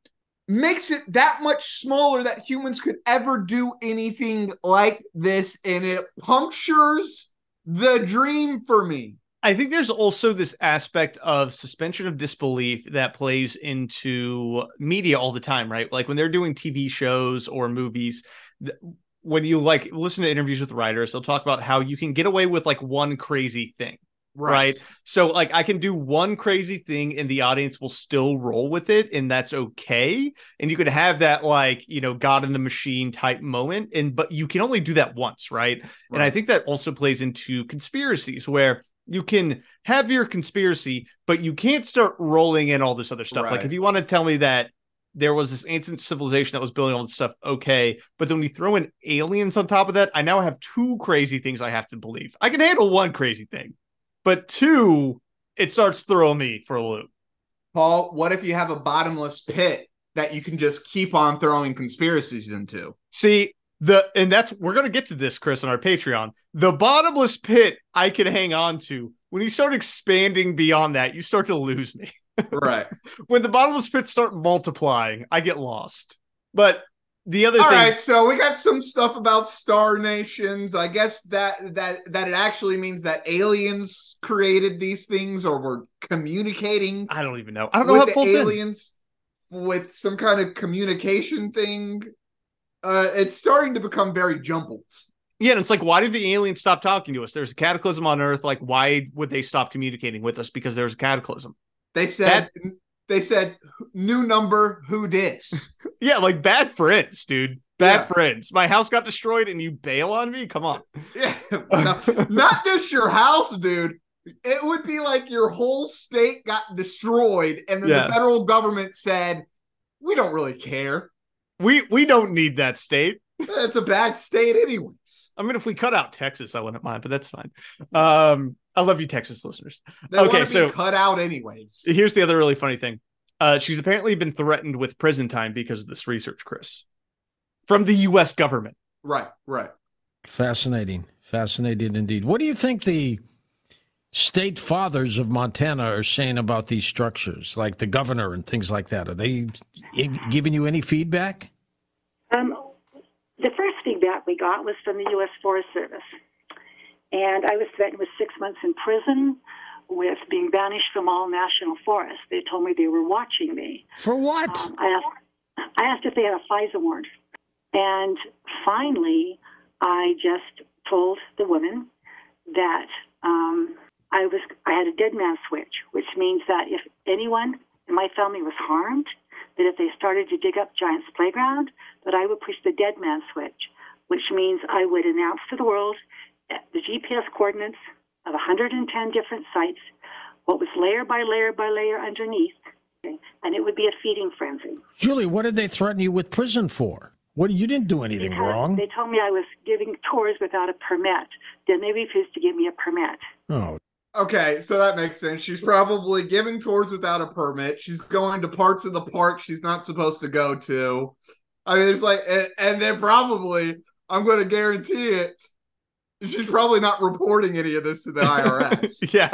makes it that much smaller that humans could ever do anything like this and it punctures the dream for me I think there's also this aspect of suspension of disbelief that plays into media all the time, right? Like when they're doing TV shows or movies, when you like listen to interviews with writers, they'll talk about how you can get away with like one crazy thing. Right. So like I can do one crazy thing and the audience will still roll with it and that's okay. And you could have that like, you know, God in the machine type moment and but you can only do that once, right? And I think that also plays into conspiracies where you can have your conspiracy, but you can't start rolling in all this other stuff. Like if you want to tell me that there was this ancient civilization that was building all this stuff, okay. But then when you throw in aliens on top of that, I now have two crazy things I have to believe. I can handle one crazy thing, but two, it starts throwing me for a loop. Paul, what if you have a bottomless pit that you can just keep on throwing conspiracies into? See, the and that's we're gonna get to this, Chris, on our Patreon. The bottomless pit I can hang on to. When you start expanding beyond that, you start to lose me. Right. when the bottomless pits start multiplying, I get lost. But the other All thing, right, so we got some stuff about star nations. I guess that that that it actually means that aliens created these things or were communicating I don't even know. I don't know how with it the folds in. aliens with some kind of communication thing. Uh, it's starting to become very jumbled. Yeah, and it's like, why did the aliens stop talking to us? There's a cataclysm on Earth. Like, why would they stop communicating with us? Because there's a cataclysm. They said they said new number who dis. Yeah, like bad friends, dude. Bad Yeah. friends. My house got destroyed, and you bail on me. Come on. yeah, no, not just your house, dude. It would be like your whole state got destroyed, and then Yeah. the federal government said, "We don't really care. We we don't need that state. It's a bad state, anyways." I mean, if we cut out Texas, I wouldn't mind, but that's fine. Um, I love you, Texas listeners. They Okay, want so- cut out, anyways. Here's the other really funny thing. Uh, she's apparently been threatened with prison time because of this research, Chris, from the U.S. government. Right, right. Fascinating. Fascinating indeed. What do you think the state fathers of Montana are saying about these structures, like the governor and things like that? Are they giving you any feedback? Um, the first feedback we got was from the U.S. Forest Service. And I was threatened with six months in prison, with being banished from all national forests. They told me they were watching me. For what? Um, I asked, I asked if they had a FISA warrant. And finally, I just told the woman that um, I was I had a dead man switch, which means that if anyone in my family was harmed, that if they started to dig up Giant's playground, that I would push the dead man switch, which means I would announce to the world uh, the GPS coordinates of 110 different sites, what was layer by layer by layer underneath, and it would be a feeding frenzy. Julie, what did they threaten you with prison for? What you didn't do anything Because wrong. They told me I was giving tours without a permit. Then they refused to give me a permit. Oh, Okay, so that makes sense. She's probably giving tours without a permit. She's going to parts of the park she's not supposed to go to. I mean, it's like, and, and then probably, I'm going to guarantee it, she's probably not reporting any of this to the IRS. yeah.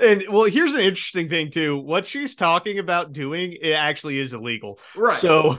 And well, here's an interesting thing too. What she's talking about doing, it actually is illegal. right. So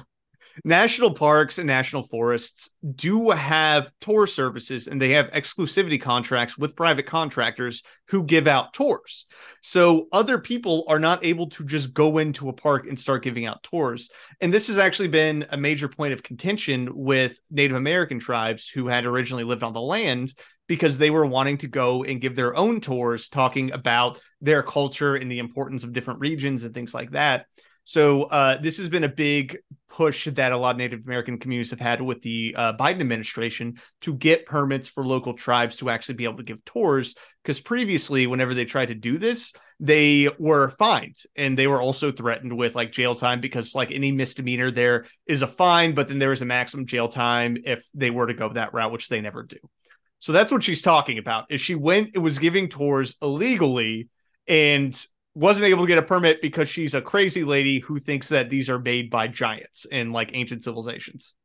national parks and national forests do have tour services and they have exclusivity contracts with private contractors who give out tours. So other people are not able to just go into a park and start giving out tours. And this has actually been a major point of contention with Native American tribes who had originally lived on the land because they were wanting to go and give their own tours talking about their culture and the importance of different regions and things like that. So uh, this has been a big push that a lot of Native American communities have had with the uh, Biden administration to get permits for local tribes to actually be able to give tours. Because previously, whenever they tried to do this, they were fined and they were also threatened with like jail time because like any misdemeanor there is a fine, but then there is a maximum jail time if they were to go that route, which they never do. So that's what she's talking about. Is she went it was giving tours illegally and wasn't able to get a permit because she's a crazy lady who thinks that these are made by giants in like ancient civilizations.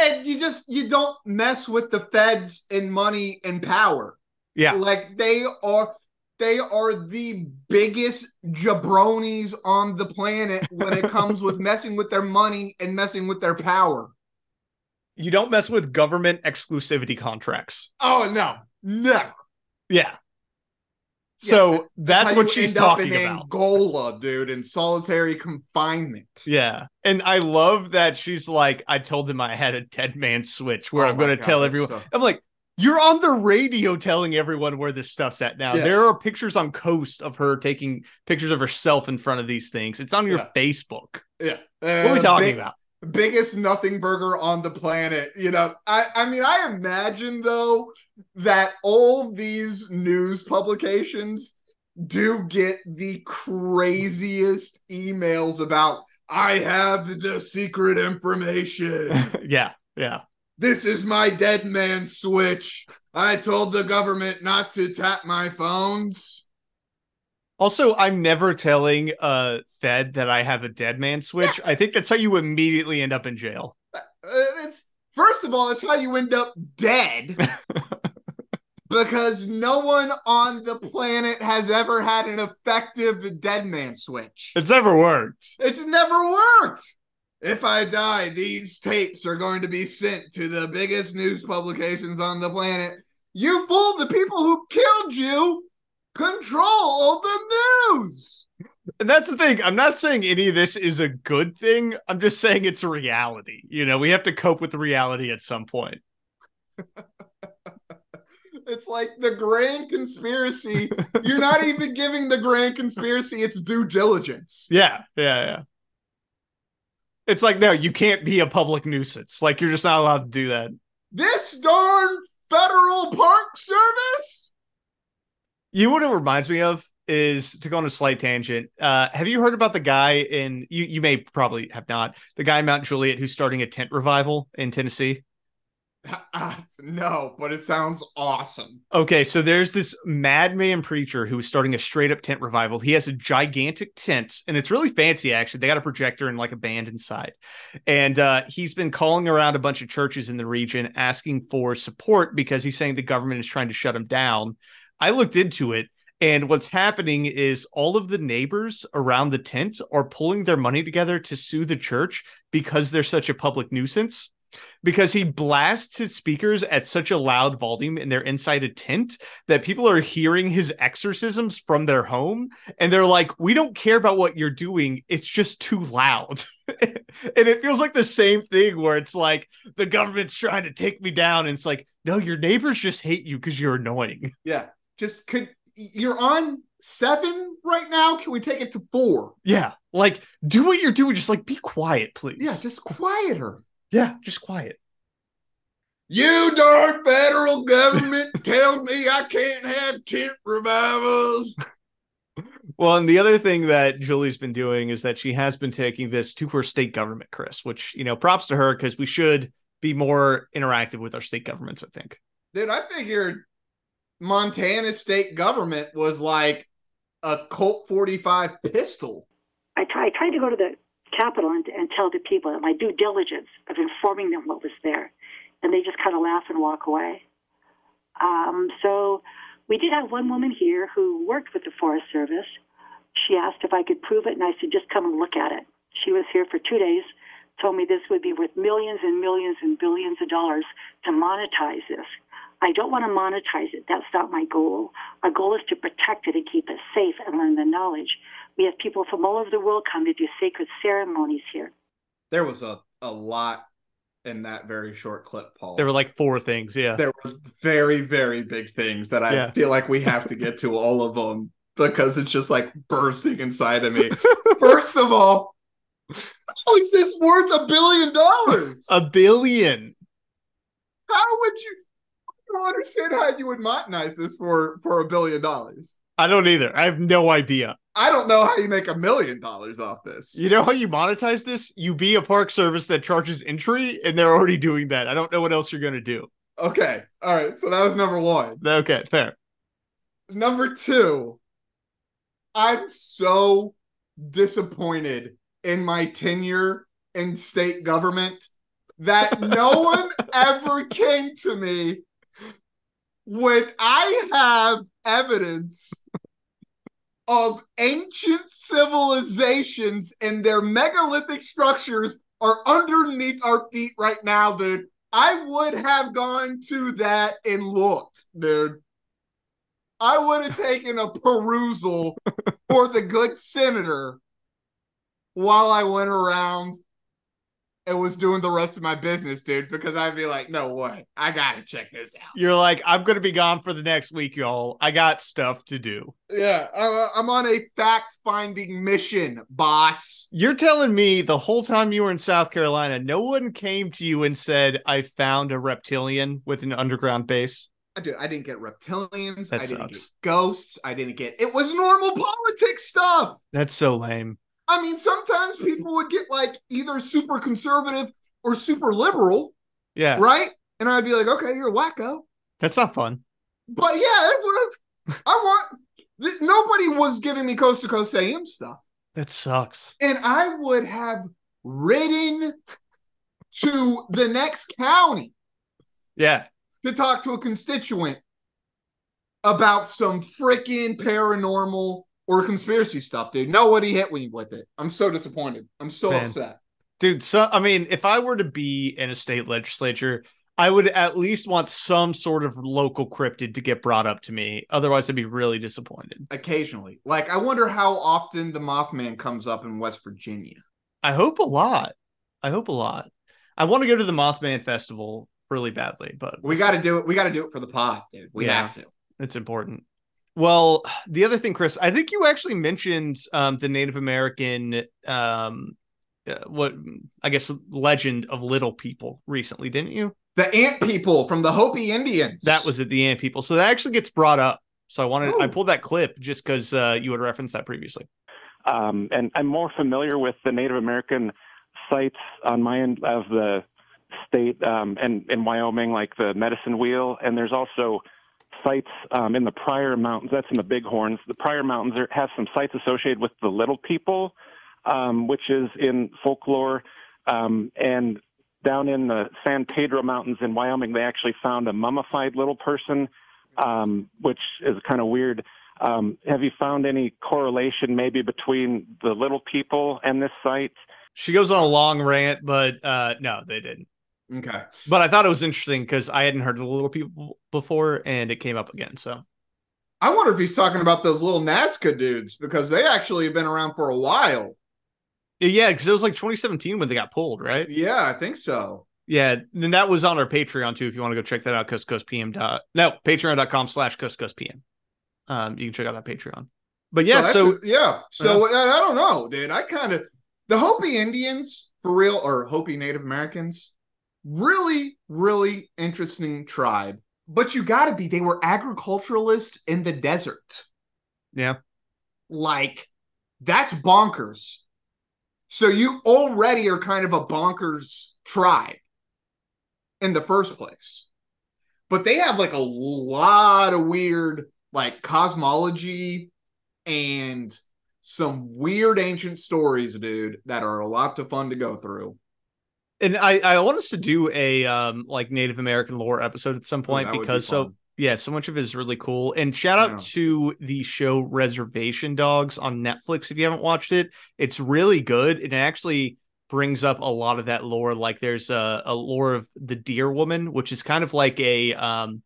and you just, you don't mess with the feds and money and power. Yeah. Like they are they are the biggest jabronis on the planet when it comes with messing with their money and messing with their power. You don't mess with government exclusivity contracts. Oh no, never. Yeah. Yeah, So that's How what she's talking in about. Angola, dude, in solitary confinement. Yeah. And I love that she's like, I told him I had a dead man switch where Oh I'm going to tell everyone. so- I'm like, you're on the radio telling everyone where this stuff's at now. Yeah. There are pictures on Coast of her taking pictures of herself in front of these things. It's on your Yeah. Facebook. Yeah. What are we Uh, talking big- about? biggest nothing burger on the planet. You know, I I mean, I imagine though that all these news publications do get the craziest emails about I have the secret information. yeah. Yeah. this is my dead man switch. I told the government not to tap my phones. Also, I'm never telling uh Fed that I have a dead man switch. I think that's how you immediately end up in jail. Uh, it's first of all, it's how you end up dead. because no one on the planet has ever had an effective dead man switch. It's never worked. It's never worked. If I die, these tapes are going to be sent to the biggest news publications on the planet. You fooled the people who killed you. Control the news. And that's the thing. I'm not saying any of this is a good thing. I'm just saying it's a reality. You know, we have to cope with the reality at some point. It's like the grand conspiracy. You're not even giving the grand conspiracy its due diligence. Yeah, yeah, yeah. It's like, no, you can't be a public nuisance. Like, you're just not allowed to do that. This darn federal park service? You know what it reminds me of is to go on a slight tangent. Uh, have you heard about the guy in you? You may probably have not. The guy in Mount Juliet who's starting a tent revival in Tennessee. Ah, no, but it sounds awesome. Okay, so there's this madman preacher who is starting a straight up tent revival. He has a gigantic tent, and it's really fancy actually. They got a projector and like a band inside. And uh, he's been calling around a bunch of churches in the region asking for support because he's saying the government is trying to shut him down. I looked into it, and what's happening is all of the neighbors around the tent are pulling their money together to sue the church because they're such a public nuisance because he blasts his speakers at such a loud volume and they're inside a tent that people are hearing his exorcisms from their home. And they're like we don't care about what you're doing. It's just too loud. And it feels like the same thing where it's like the government's trying to take me down. And it's like no your neighbors just hate you because you're annoying. Yeah, just could you're on seven right now? Can we take it to four? yeah. Like do what you're doing. Just like be quiet please. Yeah, just quiet her. Yeah just quiet You darn federal government tell me I can't have tent revivals. Well, and the other thing that Julie's been doing is that she has been taking this to her state government, Chris, which, you know, props to her because we should be more interactive with our state governments, I think. Dude, I figured Montana state government was like a Colt 45 pistol. I, try, I tried to go to the Capitol and, and tell the people my due diligence of informing them what was there, and they just kind of laugh and walk away. Um, so we did have one woman here who worked with the Forest Service. She asked if I could prove it, and I said, just come and look at it. She was here for two days, told me this would be worth millions and millions and billions of dollars to monetize this. I don't want to monetize it. That's not my goal. Our goal is to protect it and keep it safe and learn the knowledge. We have people from all over the world come to do sacred ceremonies here. There was a, a lot in that very short clip, Paul. There were like four things. Yeah. there were very, very big things that I Yeah. feel like we have to get to all of them because it's just like bursting inside of me. First of all, how is this worth a billion dollars? A billion. how would you? I don't understand how you would monetize this for for a billion dollars. I don't either. I have no idea. I don't know how you make a million dollars off this. You know how you monetize this? You be a park service that charges entry, and they're already doing that. I don't know what else you're going to do. Okay, all right. So that was number one. Okay, fair. Number two, I'm so disappointed in my tenure in state government that no one ever came to me when I have evidence of ancient civilizations and their megalithic structures are underneath our feet right now, dude. I would have gone to that and looked, dude. I would have taken a perusal for the good senator while I went around and was doing the rest of my business, dude, because I'd be like, no way, I gotta check this out. You're like, I'm gonna be gone for the next week, y'all. I got stuff to do. Yeah, I- I'm on a fact finding mission, boss. You're telling me the whole time you were in South Carolina, no one came to you and said, I found a reptilian with an underground base? I, did, I didn't get reptilians. That I didn't get ghosts. I didn't get. It was normal politics stuff. That's so lame. I mean, sometimes people would get like either super conservative or super liberal, Yeah, right? And I'd be like, okay, you're a wacko. that's not fun. But yeah, that's what I'm, I want. th- Nobody was giving me coast to coast AM stuff. That sucks. And I would have ridden to the next county Yeah, to talk to a constituent about some freaking paranormal or conspiracy stuff, dude. Nobody hit me with it. I'm so disappointed. I'm so Man. upset. dude. So, I mean, if I were to be in a state legislature, I would at least want some sort of local cryptid to get brought up to me. Otherwise, I'd be really disappointed. Occasionally. Like, I wonder how often the Mothman comes up in West Virginia. I hope a lot. I hope a lot. I want to go to the Mothman Festival really badly, but We got to do it. We got to do it for the pod, dude. We Yeah. have to. It's important. Well, the other thing, Chris, I think you actually mentioned um, the Native American, um, uh, what I guess legend of little people recently, didn't you? The ant people from the Hopi Indians. That was it, the ant people. So that actually gets brought up. So I wanted, I pulled that clip just because uh, you had referenced that previously. um, and I'm more familiar with the Native American sites on my end of the state um, and in Wyoming, like the Medicine Wheel, and there's also sites um, in the Pryor Mountains. That's in the Bighorns. The Pryor Mountains are, have some sites associated with the Little People, um, which is in folklore, um, and down in the San Pedro Mountains in Wyoming, they actually found a mummified little person, um, which is kind of weird. Um, have you found any correlation maybe between the little people and this site? She goes on a long rant, but uh, no, they didn't. Okay. But I thought it was interesting because I hadn't heard of the little people before, and it came up again. So I wonder if he's talking about those little Nazca dudes because they actually have been around for a while. yeah, because it was like 2017 when they got pulled, right? Yeah, I think so. Yeah, and that was on our Patreon too. If you want to go check that out, Coast Coast PM. Dot, no, patreon.com slash Coast Coast PM. Um, you can check out that Patreon. But yeah, that's so a- yeah. So I, I don't know, dude. I kind of the Hopi Indians for real or Hopi Native Americans, really, really interesting tribe. But you got to be. They were agriculturalists in the desert. yeah, Like that's bonkers. So you already are kind of a bonkers tribe in the first place. But they have like a lot of weird like cosmology and some weird ancient stories, dude, that are a lot of fun to go through. And I I want us to do a um like Native American lore episode at some point that would be because so yeah, so much of it is really cool. And shout out Yeah. to the show Reservation Dogs on Netflix if you haven't watched it. It's really good and it actually brings up a lot of that lore. Like there's a, a lore of the deer woman, which is kind of like a um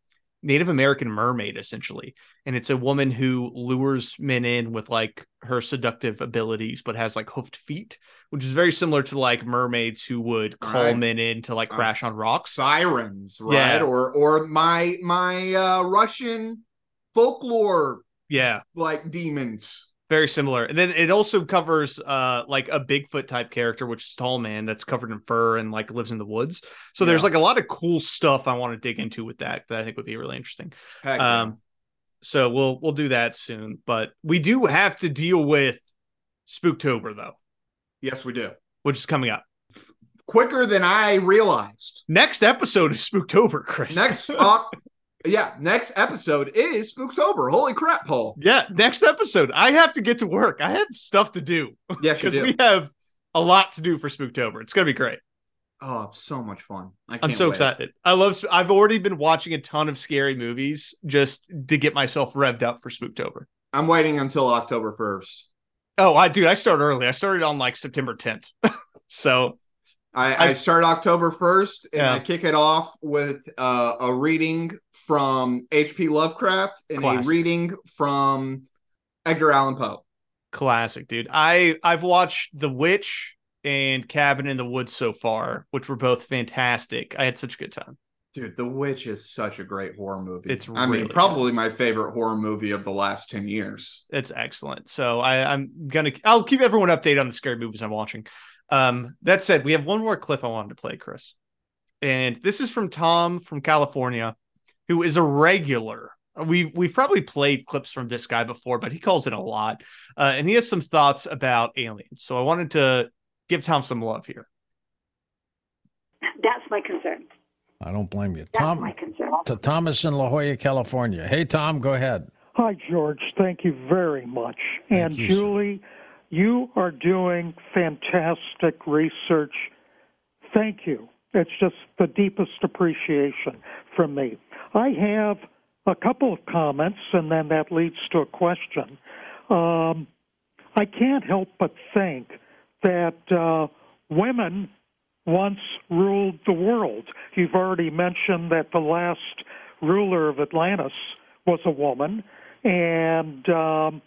Native American mermaid essentially. And it's a woman who lures men in with like her seductive abilities, but has like hoofed feet, which is very similar to like mermaids who would call Right. men in to like crash on rocks. Sirens, right? Yeah. Or or my my uh Russian folklore Yeah, like demons. Very similar. And then it also covers uh like a Bigfoot type character, which is tall man that's covered in fur and like lives in the woods. So there's like a lot of cool stuff I want to dig into with that that I think would be really interesting. Heck yeah. Um so we'll we'll do that soon. But we do have to deal with Spooktober though, yes, we do. which is coming up. Quicker than I realized. Next episode is Spooktober, Chris. Next uh, yeah, next episode is Spooktober. Holy crap, Paul. yeah, next episode. I have to get to work. I have stuff to do Yes, because we have a lot to do for Spooktober. It's gonna be great. Oh, so much fun. I I'm so wait. excited. I love. I've already been watching a ton of scary movies just to get myself revved up for Spooktober. I'm waiting until October 1st. Oh, I dude, I started early. I started on like September 10th. so I, I- I start October 1st and Yeah. I kick it off with uh, a reading from H.P. Lovecraft and Classic. a reading from Edgar Allan Poe. classic, dude. I I've watched The Witch and Cabin in the Woods so far, which were both fantastic. I had such a good time. Dude, The Witch is such a great horror movie. It's I mean, really probably my favorite horror movie of the last 10 years. It's excellent. So I, I'm gonna I'll keep everyone updated on the scary movies I'm watching. Um, that said, we have one more clip I wanted to play, Chris. And this is from Tom from California, who is a regular. We've we've probably played clips from this guy before, but he calls it a lot. Uh, and he has some thoughts about aliens. So I wanted to give Tom some love here. That's my concern. I don't blame you. That's Tom, my concern. to Thomas in La Jolla, California. Hey, Tom, go ahead. Hi, George. Thank you very much. Thank and you, sir. You are doing fantastic research. Thank you. It's just the deepest appreciation from me. I have a couple of comments, and then that leads to a question. Um, I can't help but think that uh, women once ruled the world. You've already mentioned that the last ruler of Atlantis was a woman, and um,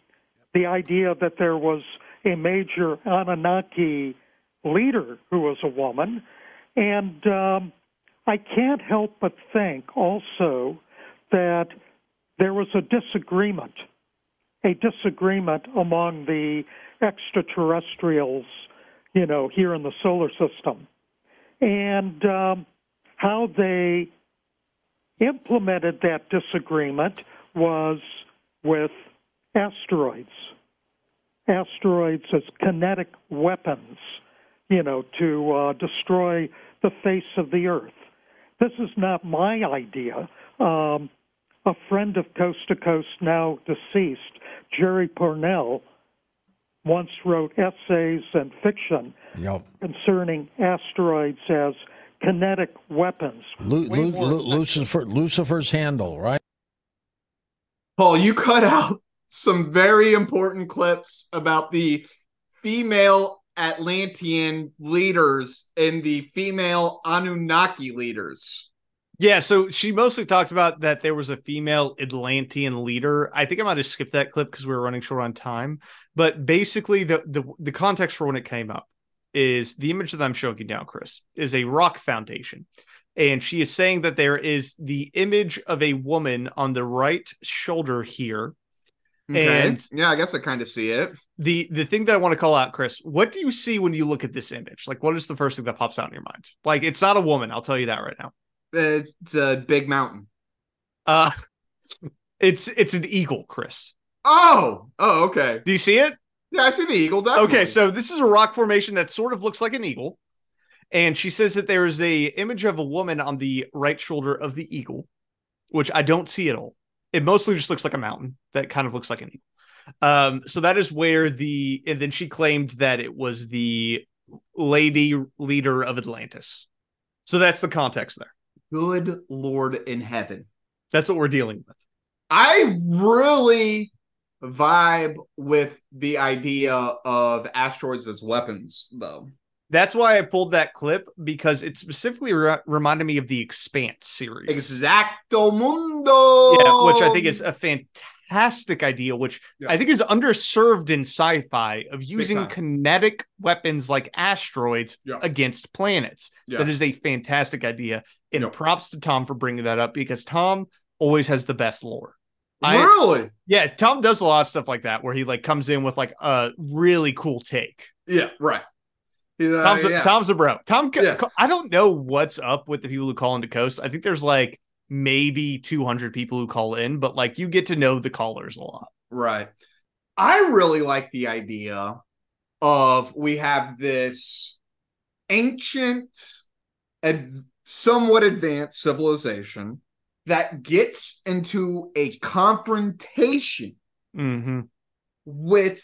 the idea that there was a major Anunnaki leader who was a woman. And um, I can't help but think also that there was a disagreement, a disagreement among the extraterrestrials, you know, here in the solar system, and um, how they implemented that disagreement was with asteroids. Asteroids as kinetic weapons, you know, to uh, destroy the face of the Earth. This is not my idea. Um, a friend of Coast to Coast, now deceased, Jerry Pournelle, once wrote essays and fiction Yep. concerning asteroids as kinetic weapons. Lu- Lu- Lu- Lucifer, Lucifer's Hammer, right? Paul, you cut out some very important clips about the female Atlantean leaders and the female Anunnaki leaders. Yeah, so she mostly talked about that there was a female Atlantean leader. I think I might have skipped that clip because we were running short on time. But basically, the the the context for when it came up is the image that I'm showing you now, Chris, is a rock foundation. And she is saying that there is the image of a woman on the right shoulder here. Okay. And yeah, I guess I kind of see it. the the thing that I want to call out, Chris, what do you see when you look at this image? Like, what is the first thing that pops out in your mind? Like, it's not a woman. I'll tell you that right now. It's a big mountain. Uh, it's it's an eagle, Chris. Oh, oh, okay. Do you see it? Yeah, I see the eagle. Definitely. Okay, so this is a rock formation that sort of looks like an eagle. And she says that there is a image of a woman on the right shoulder of the eagle, which I don't see at all. It mostly just looks like a mountain that kind of looks like an eagle. Um, so that is where the and then she claimed that it was the lady leader of Atlantis. So that's the context there. good Lord in heaven. That's what we're dealing with. I really vibe with the idea of asteroids as weapons, though. That's why I pulled that clip because it specifically re- reminded me of the Expanse series. Exacto mundo. Yeah, which I think is a fantastic idea, which Yeah. I think is underserved in sci-fi of using kinetic weapons like asteroids Yeah. against planets. Yeah. That is a fantastic idea. And props to Tom for bringing that up because Tom always has the best lore. I- really? Yeah, Tom does a lot of stuff like that where he like comes in with like a really cool take. Yeah, right. Yeah, Tom's a, yeah. Tom's a bro. Tom, Yeah. I don't know what's up with the people who call into Coast. I think there's like maybe 200 people who call in, but like you get to know the callers a lot. Right. I really like the idea of we have this ancient and somewhat advanced civilization that gets into a confrontation Mm-hmm. with,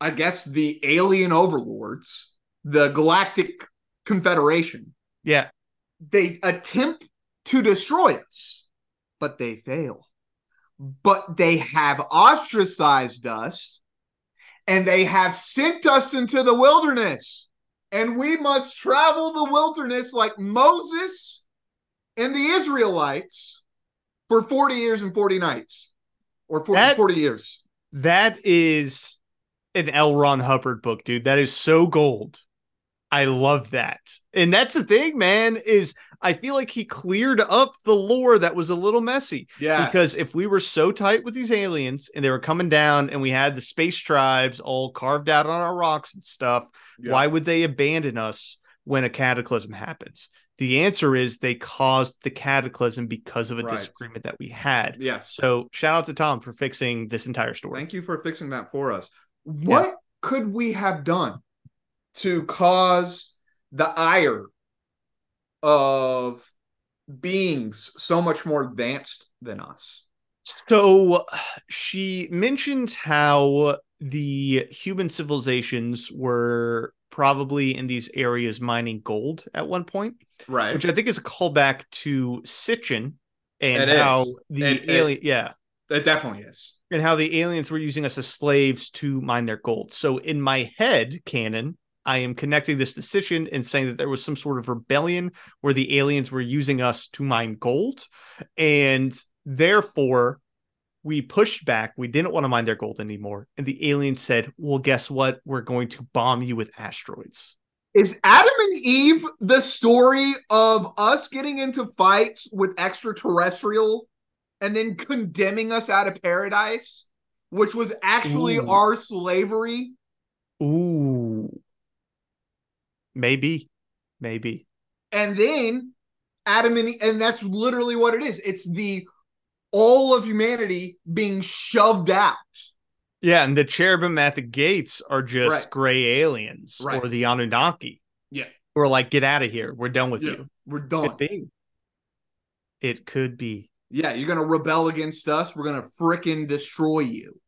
I guess, the alien overlords, the Galactic Confederation. Yeah. They attempt to destroy us, but they fail. But they have ostracized us and they have sent us into the wilderness. And we must travel the wilderness like Moses and the Israelites for 40 years and 40 nights or 40, That- 40 years. That is an L. Ron Hubbard book, dude. That is so gold. I love that. And that's the thing, man, is I feel like he cleared up the lore that was a little messy. Yeah. Because if we were so tight with these aliens and they were coming down and we had the space tribes all carved out on our rocks and stuff, why would they abandon us when a cataclysm happens? The answer is they caused the cataclysm because of a Right. disagreement that we had. Yes. So shout out to Tom for fixing this entire story. Thank you for fixing that for us. What could we have done to cause the ire of beings so much more advanced than us? So she mentioned how the human civilizations were probably in these areas mining gold at one point, Right. which I think is a callback to Sitchin and It how is. the It- it- alien, yeah, It definitely is. and how the aliens were using us as slaves to mine their gold. So in my head canon, I am connecting this decision and saying that there was some sort of rebellion where the aliens were using us to mine gold, and therefore we pushed back. We didn't want to mine their gold anymore, and the aliens said, "Well, guess what? We're going to bomb you with asteroids." Is Adam and Eve the story of us getting into fights with extraterrestrial and then condemning us out of paradise, which was actually Ooh. our slavery? Ooh, maybe, maybe. and then Adam and and that's literally what it is. It's the all of humanity being shoved out. Yeah, and the cherubim at the gates are just Right. gray aliens Right. or the Anunnaki. Yeah. We're like, get out of here. We're done with Yeah, you. We're done. Could be. It could be. Yeah, you're gonna rebel against us. We're gonna frickin' destroy you.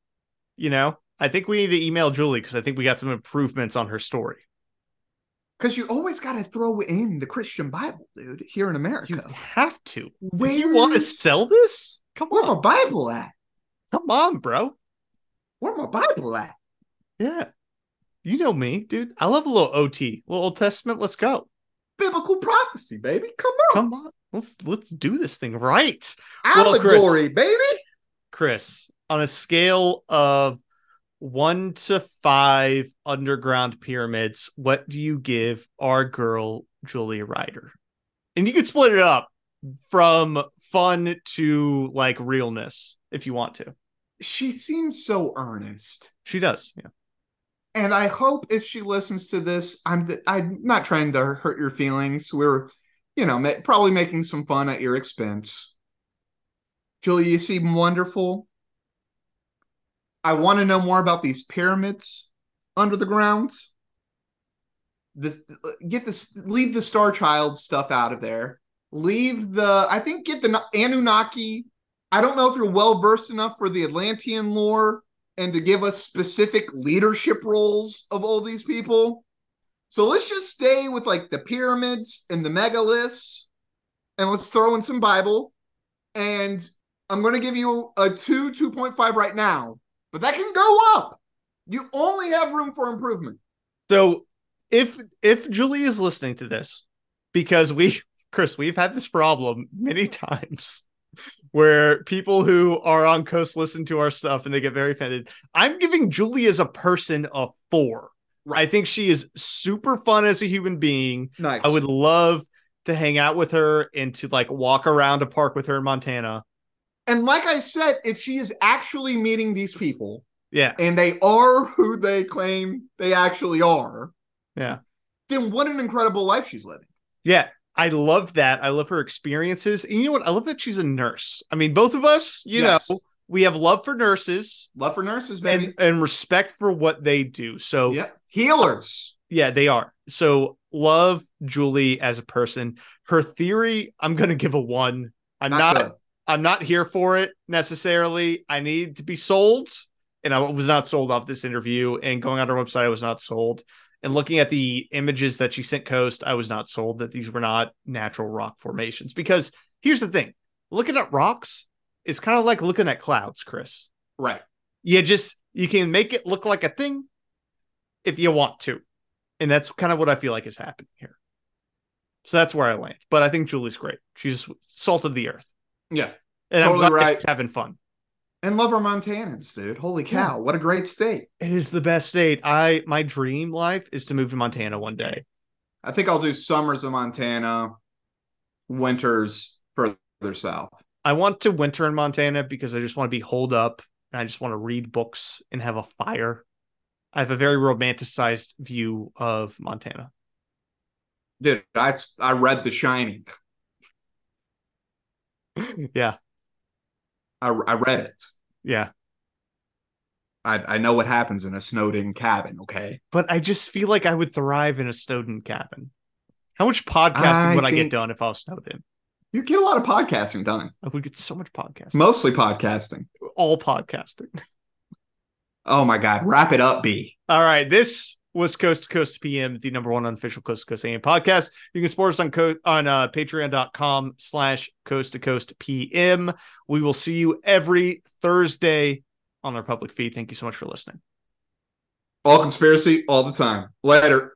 You know, I think we need to email Julie because I think we got some improvements on her story. Because you always gotta throw in the Christian Bible, dude, here in America. You have to. Where you want to sell this? Come Where my. Bible at? Come on, bro. Where my Bible at? Yeah. You know me, dude. I love a little OT, little Old Testament. Let's go. Biblical prophecy, baby. Come on. Come on. Let's let's do this thing right. Well, Chris- Allegory, baby. Chris, on a scale of one to five underground pyramids, what do you give our girl Julia Ryder? And you could split it up from fun to like realness if you want to. She seems so earnest. She does. Yeah. and I hope if she listens to this, I'm I'm not trying to hurt your feelings. We're, you know, ma- probably making some fun at your expense. Julia, you seem wonderful. I want to know more about these pyramids under the ground. This get this leave the Star Child stuff out of there. Leave the I think get the Anunnaki. I don't know if you're well versed enough for the Atlantean lore and to give us specific leadership roles of all these people. So let's just stay with like the pyramids and the megaliths, and let's throw in some Bible. And I'm going to give you a 2, 2.5 right now, but that can go up. You only have room for improvement. So if if Julie is listening to this, because we Chris, we've had this problem many times where people who are on coast listen to our stuff and they get very offended. I'm giving Julie as a person a four. I think she is super fun as a human being. Nice. I would love to hang out with her and to like walk around a park with her in Montana. And like I said, if she is actually meeting these people Yeah. and they are who they claim they actually are, Yeah. then what an incredible life she's living. Yeah. I love that. I love her experiences. And you know what? I love that she's a nurse. I mean, both of us, you Yes. know, we have love for nurses Love for nurses, baby. and, and respect for what they do. So, yeah. Healers. yeah, they are. So, love Julie as a person. Her theory, I'm going to give a one. I'm Not not. I'm not here for it necessarily. I need to be sold. And I was not sold off this interview. And going on her website, I was not sold. And looking at the images that she sent Coast, I was not sold that these were not natural rock formations. Because here's the thing looking at rocks, is kind of like looking at clouds, Chris. Right. You just you can make it look like a thing if you want to. And that's kind of what I feel like is happening here. So that's where I land. But I think Julie's great. She's salt of the earth. Yeah. And Totally I'm right. having fun. And love our Montanans, dude. Holy cow. What a great state. It is the best state. I my dream life is to move to Montana one day. I think I'll do summers in Montana, winters further south. I want to winter in Montana because I just want to be holed up and I just want to read books and have a fire. I have a very romanticized view of Montana. Dude, I I read The Shining. Yeah. I, I read it. Yeah. I, I know what happens in a Snowden cabin, okay? But I just feel like I would thrive in a Snowden cabin. How much podcasting I would I get done if I was Snowden? You get a lot of podcasting done, I would get so much podcasting. mostly podcasting. All podcasting. Oh my God. Wrap it up, B. All right. This was Coast to Coast PM, the number one unofficial Coast to Coast AM podcast. You can support us on co- on uh, patreon.com slash coast to coast PM. We will see you every Thursday on our public feed. Thank you so much for listening. All conspiracy all the time. Later.